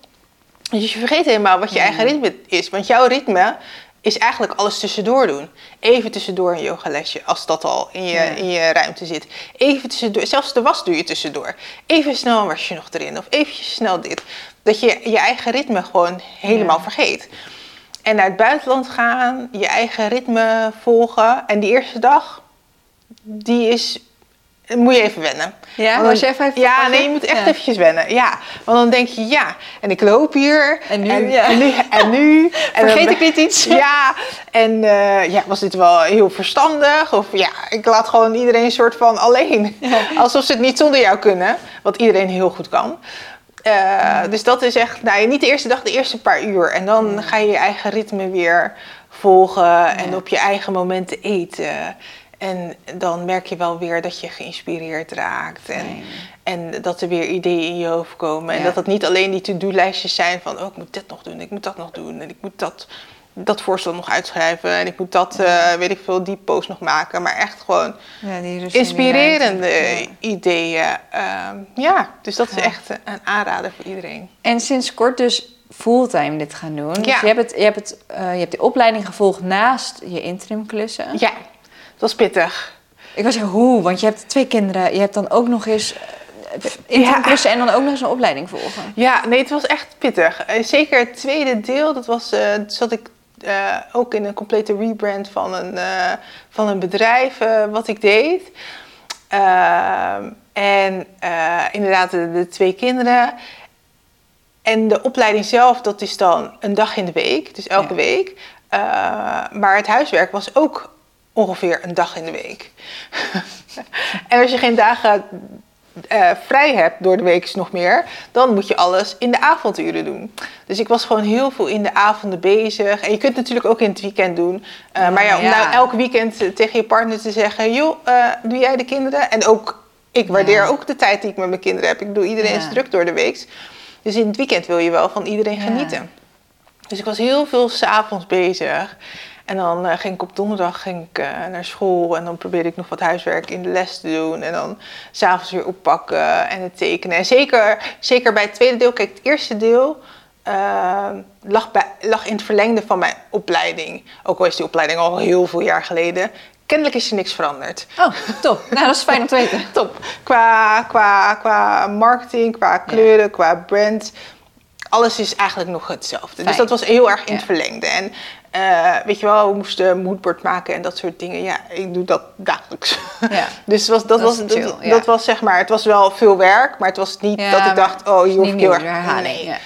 [SPEAKER 2] Dus je vergeet helemaal wat je eigen ritme is. Want jouw ritme is eigenlijk alles tussendoor doen. Even tussendoor een yogalesje, als dat al in je,
[SPEAKER 1] Ja.
[SPEAKER 2] in je ruimte zit. Even tussendoor, zelfs de was doe je tussendoor. Even snel een wasje nog erin, of eventjes snel dit. Dat je je eigen ritme gewoon helemaal
[SPEAKER 1] Ja.
[SPEAKER 2] vergeet. En naar het buitenland gaan, je eigen ritme volgen. En die eerste dag, die is, moet je even wennen.
[SPEAKER 1] Ja, was je even even
[SPEAKER 2] Ja,
[SPEAKER 1] pakken?
[SPEAKER 2] nee, je moet echt
[SPEAKER 1] Ja.
[SPEAKER 2] eventjes wennen. Ja, want dan denk je, ja, en ik loop hier.
[SPEAKER 1] En nu,
[SPEAKER 2] en,
[SPEAKER 1] ja.
[SPEAKER 2] en nu, en nu. En
[SPEAKER 1] Vergeet
[SPEAKER 2] dan-
[SPEAKER 1] ik niet iets?
[SPEAKER 2] Ja, en eh, ja, was dit wel heel verstandig? Of ja, ik laat gewoon iedereen een soort van alleen. Alsof ze het niet zonder jou kunnen. Wat iedereen heel goed kan. Eh, Dus dat is echt, nou, niet de eerste dag, de eerste paar uur. En dan ga je je eigen ritme weer volgen en op je eigen momenten eten. En dan merk je wel weer dat je geïnspireerd raakt. En, en dat er weer ideeën in je hoofd komen. En
[SPEAKER 1] Ja.
[SPEAKER 2] dat het niet alleen die to-do-lijstjes zijn van... oh, ik moet dit nog doen, ik moet dat nog doen... en ik moet dat, dat voorstel nog uitschrijven... en ik moet dat, eh, weet ik veel, die post nog maken. Maar echt gewoon
[SPEAKER 1] Ja,
[SPEAKER 2] inspirerende ideeën. Ehm, ja, dus dat is echt een aanrader voor iedereen.
[SPEAKER 1] En sinds kort dus fulltime dit gaan doen. Dus je hebt, het, je, hebt het, eh, je hebt die opleiding gevolgd naast je interim klussen.
[SPEAKER 2] Ja, dat was pittig.
[SPEAKER 1] Ik was zeggen, hoe? Want je hebt twee kinderen. Je hebt dan ook nog eens eh, interim
[SPEAKER 2] Ja.
[SPEAKER 1] en dan ook nog eens een opleiding volgen.
[SPEAKER 2] Ja, nee, het was echt pittig. Eh, Zeker het tweede deel, dat was, eh, zat ik ook in een complete rebrand van een, van een bedrijf wat ik deed. En inderdaad de, de twee kinderen. En de opleiding zelf, dat is dan een dag in de week, dus elke
[SPEAKER 1] Ja.
[SPEAKER 2] week. Maar het huiswerk was ook ongeveer een dag in de week. en als je geen dagen eh, vrij hebt door de week is nog meer, dan moet je alles in de avonduren doen. Dus ik was gewoon heel veel in de avonden bezig. En je kunt het natuurlijk ook in het weekend doen. Eh, maar ja, om
[SPEAKER 1] Ja.
[SPEAKER 2] nou elk weekend eh, tegen je partner te zeggen: joh, doe jij de kinderen? En ook, ik waardeer
[SPEAKER 1] Ja.
[SPEAKER 2] ook de tijd die ik met mijn kinderen heb. Ik doe iedereen is druk door de week. Dus in het weekend wil je wel van iedereen genieten. Dus ik was heel veel s'avonds bezig. En dan eh, ging ik op donderdag ging ik, eh, naar school. En dan probeerde ik nog wat huiswerk in de les te doen. En dan s'avonds weer oppakken en het tekenen. En zeker, zeker bij het tweede deel. Kijk, het eerste deel eh, lag, bij, lag in het verlengde van mijn opleiding. Ook al is die opleiding al heel veel jaar geleden. Kennelijk is er niks veranderd.
[SPEAKER 1] Oh, top. Nou, dat is fijn om te weten.
[SPEAKER 2] Top. Qua, qua, qua marketing, qua kleuren, qua brand. Alles is eigenlijk nog hetzelfde. Dus dat was heel erg in
[SPEAKER 1] Ja.
[SPEAKER 2] het verlengde. En eh, weet je wel, we moesten een moodboard maken en dat soort dingen. Ja, ik doe dat dagelijks.
[SPEAKER 1] Ja.
[SPEAKER 2] dus was, dat,
[SPEAKER 1] Dat
[SPEAKER 2] was, dat,
[SPEAKER 1] chill, ja.
[SPEAKER 2] dat was zeg maar, het was wel veel werk, maar het was niet
[SPEAKER 1] Ja,
[SPEAKER 2] dat ik dacht, oh, hier hoef ik heel erg...
[SPEAKER 1] herhaling,
[SPEAKER 2] nee,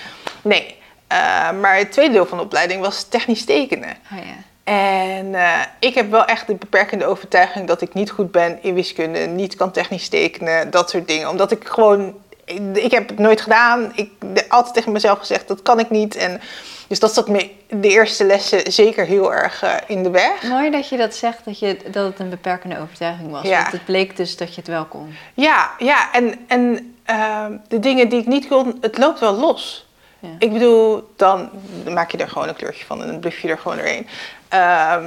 [SPEAKER 2] nee. Eh, maar het tweede deel van de opleiding was technisch tekenen.
[SPEAKER 1] Oh, ja.
[SPEAKER 2] En eh, ik heb wel echt de beperkende overtuiging dat ik niet goed ben in wiskunde, niet kan technisch tekenen, dat soort dingen. Omdat ik gewoon, ik, ik heb het nooit gedaan. Ik heb altijd tegen mezelf gezegd, dat kan ik niet. En, dus dat zat me de eerste lessen zeker heel erg eh, in de weg.
[SPEAKER 1] Mooi dat je dat zegt, dat, je, dat het een beperkende overtuiging was.
[SPEAKER 2] Ja.
[SPEAKER 1] Want het bleek dus dat je het wel kon.
[SPEAKER 2] Ja, ja en, en ehm, de dingen die ik niet kon, het loopt wel los.
[SPEAKER 1] Ja.
[SPEAKER 2] Ik bedoel, dan maak je er gewoon een kleurtje van en dan bluff je er gewoon doorheen. Ehm,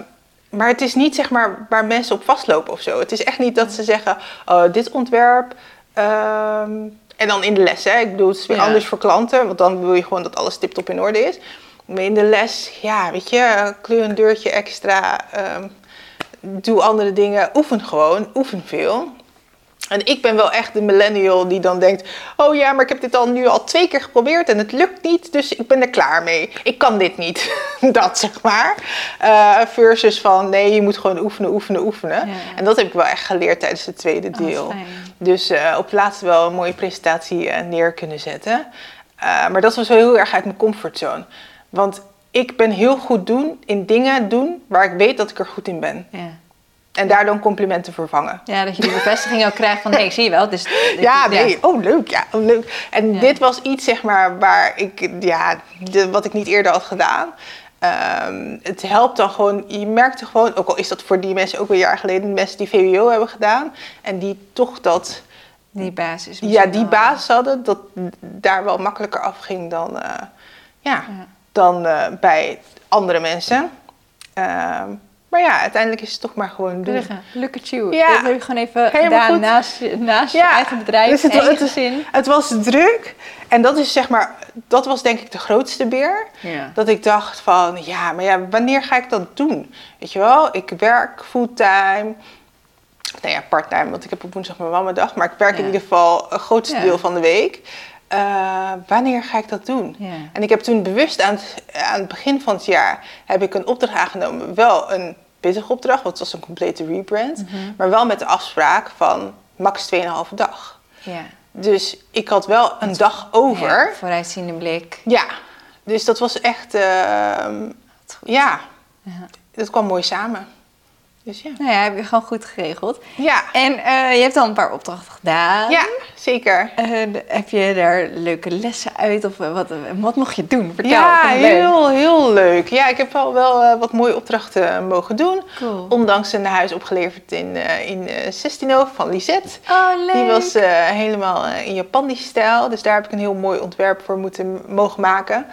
[SPEAKER 2] maar het is niet zeg maar waar mensen op vastlopen of zo. Het is echt niet dat ze zeggen, oh, dit ontwerp. ehm, en dan in de les, hè. Ik bedoel, het is weer
[SPEAKER 1] Ja.
[SPEAKER 2] anders voor klanten. Want dan wil je gewoon dat alles tip-top in orde is. In de les, ja, weet je, kleur een deurtje extra. ehm, doe andere dingen. Oefen gewoon. Oefen veel. En ik ben wel echt de millennial die dan denkt: Oh ja, maar ik heb dit al nu al twee keer geprobeerd en het lukt niet, dus ik ben er klaar mee. Ik kan dit niet. dat zeg maar. Eh, versus van: Nee, je moet gewoon oefenen, oefenen, oefenen.
[SPEAKER 1] Ja.
[SPEAKER 2] En dat heb ik wel echt geleerd tijdens het tweede
[SPEAKER 1] Oh,
[SPEAKER 2] deel. dus eh, op het laatst wel een mooie presentatie eh, neer kunnen zetten. Maar dat was wel heel erg uit mijn comfortzone. Want ik ben heel goed doen in dingen doen waar ik weet dat ik er goed in ben.
[SPEAKER 1] Ja.
[SPEAKER 2] En daar dan complimenten vervangen.
[SPEAKER 1] ja, dat je die bevestiging ook krijgt van, hé, ik zie je wel. Dus,
[SPEAKER 2] Ja, nee. Oh, leuk. Ja, oh, leuk. En
[SPEAKER 1] Ja.
[SPEAKER 2] dit was iets, zeg maar, waar ik, ja, de, wat ik niet eerder had gedaan. Ehm, het helpt dan gewoon, je merkte gewoon, ook al is dat voor die mensen ook een jaar geleden, mensen die VWO hebben gedaan en die toch dat,
[SPEAKER 1] Die basis.
[SPEAKER 2] ja, die basis hadden, dat daar wel makkelijker afging dan, eh, ja,
[SPEAKER 1] Ja.
[SPEAKER 2] Dan eh, bij andere mensen. Ehm, maar ja, uiteindelijk is het toch maar gewoon doen.
[SPEAKER 1] Look at you.
[SPEAKER 2] Ja.
[SPEAKER 1] Dat heb je gewoon even gedaan naast, je- naast je eigen bedrijf
[SPEAKER 2] Dus het-
[SPEAKER 1] en
[SPEAKER 2] het-
[SPEAKER 1] gezin.
[SPEAKER 2] Het was druk en dat is zeg maar, dat was denk ik de grootste beer.
[SPEAKER 1] Ja.
[SPEAKER 2] Dat ik dacht van, ja, maar ja, wanneer ga ik dat doen? Weet je wel, ik werk fulltime. Nou ja, parttime, want ik heb op woensdag mijn mamadag. Maar ik werk in ieder geval een grootste deel van de week. Eh, wanneer ga ik dat doen?
[SPEAKER 1] Ja.
[SPEAKER 2] En ik heb toen bewust aan het, aan het begin van het jaar heb ik een opdracht aangenomen. Wel een pittige opdracht, want het was een complete rebrand.
[SPEAKER 1] Mhm.
[SPEAKER 2] Maar wel met de afspraak van max 2,5 dag.
[SPEAKER 1] Ja.
[SPEAKER 2] Dus ik had wel een dag over.
[SPEAKER 1] Ja, vooruitziende blik.
[SPEAKER 2] Ja, dus dat was echt, ehm, Ja. dat kwam mooi samen. Dus ja.
[SPEAKER 1] Nou ja, heb je gewoon goed geregeld.
[SPEAKER 2] Ja,
[SPEAKER 1] En eh, je hebt al een paar opdrachten gedaan.
[SPEAKER 2] ja zeker.
[SPEAKER 1] Eh, heb je daar leuke lessen uit? Of eh, wat, wat mocht je doen? Vertel,
[SPEAKER 2] ja,
[SPEAKER 1] leuk.
[SPEAKER 2] heel, heel leuk. Ja, ik heb wel, wel wat mooie opdrachten mogen doen.
[SPEAKER 1] Cool.
[SPEAKER 2] Ondanks een huis opgeleverd in, in Sestino van Lisette.
[SPEAKER 1] Oh, leuk.
[SPEAKER 2] Die was helemaal in Japanisch stijl. Dus daar heb ik een heel mooi ontwerp voor moeten mogen maken.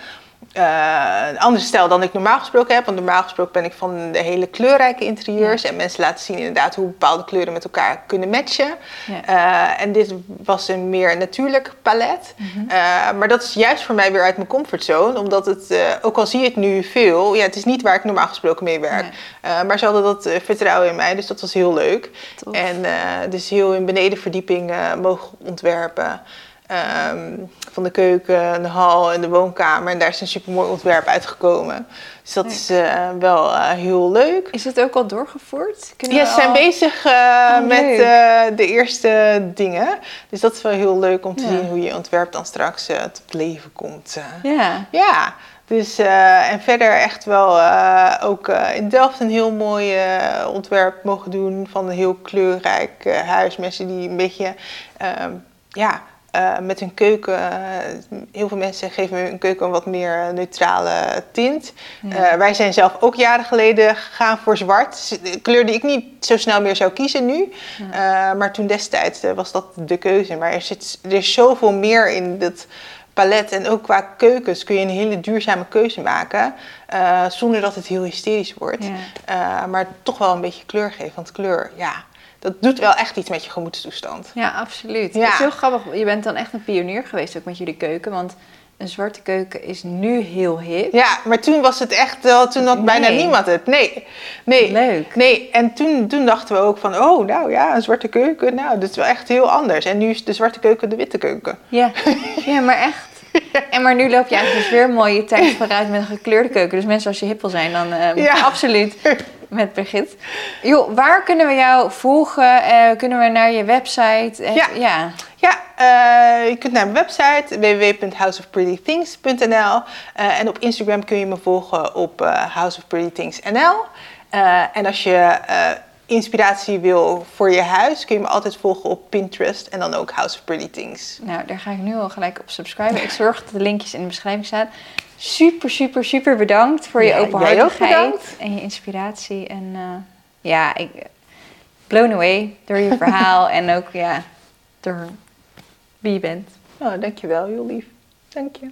[SPEAKER 2] Eh, een andere stijl dan ik normaal gesproken heb. Want normaal gesproken ben ik van de hele kleurrijke interieurs. En mensen laten zien inderdaad hoe bepaalde kleuren met elkaar kunnen matchen.
[SPEAKER 1] Ja.
[SPEAKER 2] Eh, en dit was een meer natuurlijk palet.
[SPEAKER 1] Mhm.
[SPEAKER 2] Eh, maar dat is juist voor mij weer uit mijn comfortzone. Omdat het, eh, ook al zie je het nu veel, ja, het is niet waar ik normaal gesproken mee werk.
[SPEAKER 1] Nee.
[SPEAKER 2] Eh, maar ze hadden dat eh, vertrouwen in mij, dus dat was heel leuk.
[SPEAKER 1] Tof.
[SPEAKER 2] En eh, dus heel in benedenverdieping eh, mogen ontwerpen. Ehm, van de keuken, de hal en de woonkamer. En daar is een supermooi ontwerp uitgekomen. Dus dat is eh, wel eh, heel leuk.
[SPEAKER 1] Is het ook al doorgevoerd? Kunnen
[SPEAKER 2] Ja, ze zijn
[SPEAKER 1] al-
[SPEAKER 2] bezig eh,
[SPEAKER 1] Oh,
[SPEAKER 2] met de eerste dingen. Dus dat is wel heel leuk om te
[SPEAKER 1] Ja.
[SPEAKER 2] zien hoe je ontwerp dan straks tot leven komt.
[SPEAKER 1] Ja.
[SPEAKER 2] Ja, dus en verder echt wel ook in Delft een heel mooi ontwerp mogen doen van een heel kleurrijk huis. Mensen die een beetje, ehm, ja, eh, met hun keuken, eh, heel veel mensen geven hun keuken een wat meer eh, neutrale tint.
[SPEAKER 1] Ja.
[SPEAKER 2] Eh, wij zijn zelf ook jaren geleden gegaan voor zwart. Een kleur die ik niet zo snel meer zou kiezen nu. Maar toen destijds was dat de keuze. Maar er, zit, er is zoveel meer in dat palet. En ook qua keukens kun je een hele duurzame keuze maken. zonder dat het heel hysterisch wordt.
[SPEAKER 1] Ja.
[SPEAKER 2] Maar toch wel een beetje kleur geven. Want kleur, ja, dat doet wel echt iets met je gemoedstoestand.
[SPEAKER 1] Ja, absoluut.
[SPEAKER 2] Ja.
[SPEAKER 1] Het is heel grappig. Je bent dan echt een pionier geweest ook met jullie keuken. Want een zwarte keuken is nu heel hip.
[SPEAKER 2] Ja, maar toen was het echt wel, toen had bijna niemand het. Nee, nee.
[SPEAKER 1] Leuk.
[SPEAKER 2] Nee, en toen, toen dachten we ook van, oh, nou ja, een zwarte keuken, nou, dat is wel echt heel anders. En nu is de zwarte keuken de witte keuken.
[SPEAKER 1] Ja, ja maar echt. En maar nu loop je eigenlijk dus weer mooi je tijd vooruit met een gekleurde keuken. Dus mensen als je hip wil zijn, dan eh,
[SPEAKER 2] Ja.
[SPEAKER 1] absoluut met Brigitte. Joh, waar kunnen we jou volgen? Eh, kunnen we naar je website? Eh,
[SPEAKER 2] Ja.
[SPEAKER 1] ja.
[SPEAKER 2] Ja, eh, je kunt naar mijn website www.houseofprettythings.nl en op Instagram kun je me volgen op houseofprettythingsnl. En als je inspiratie wil voor je huis, kun je me altijd volgen op Pinterest en dan ook House of Pretty Things.
[SPEAKER 1] Nou, daar ga ik nu al gelijk op subscriben. Ik zorg dat de linkjes in de beschrijving staan. Super, super, super bedankt voor je
[SPEAKER 2] Ja,
[SPEAKER 1] openhartigheid en je inspiratie. En eh, ja, ik blown away door je verhaal en ook ja, door wie je bent.
[SPEAKER 2] Oh, dankjewel, heel lief. Dank je.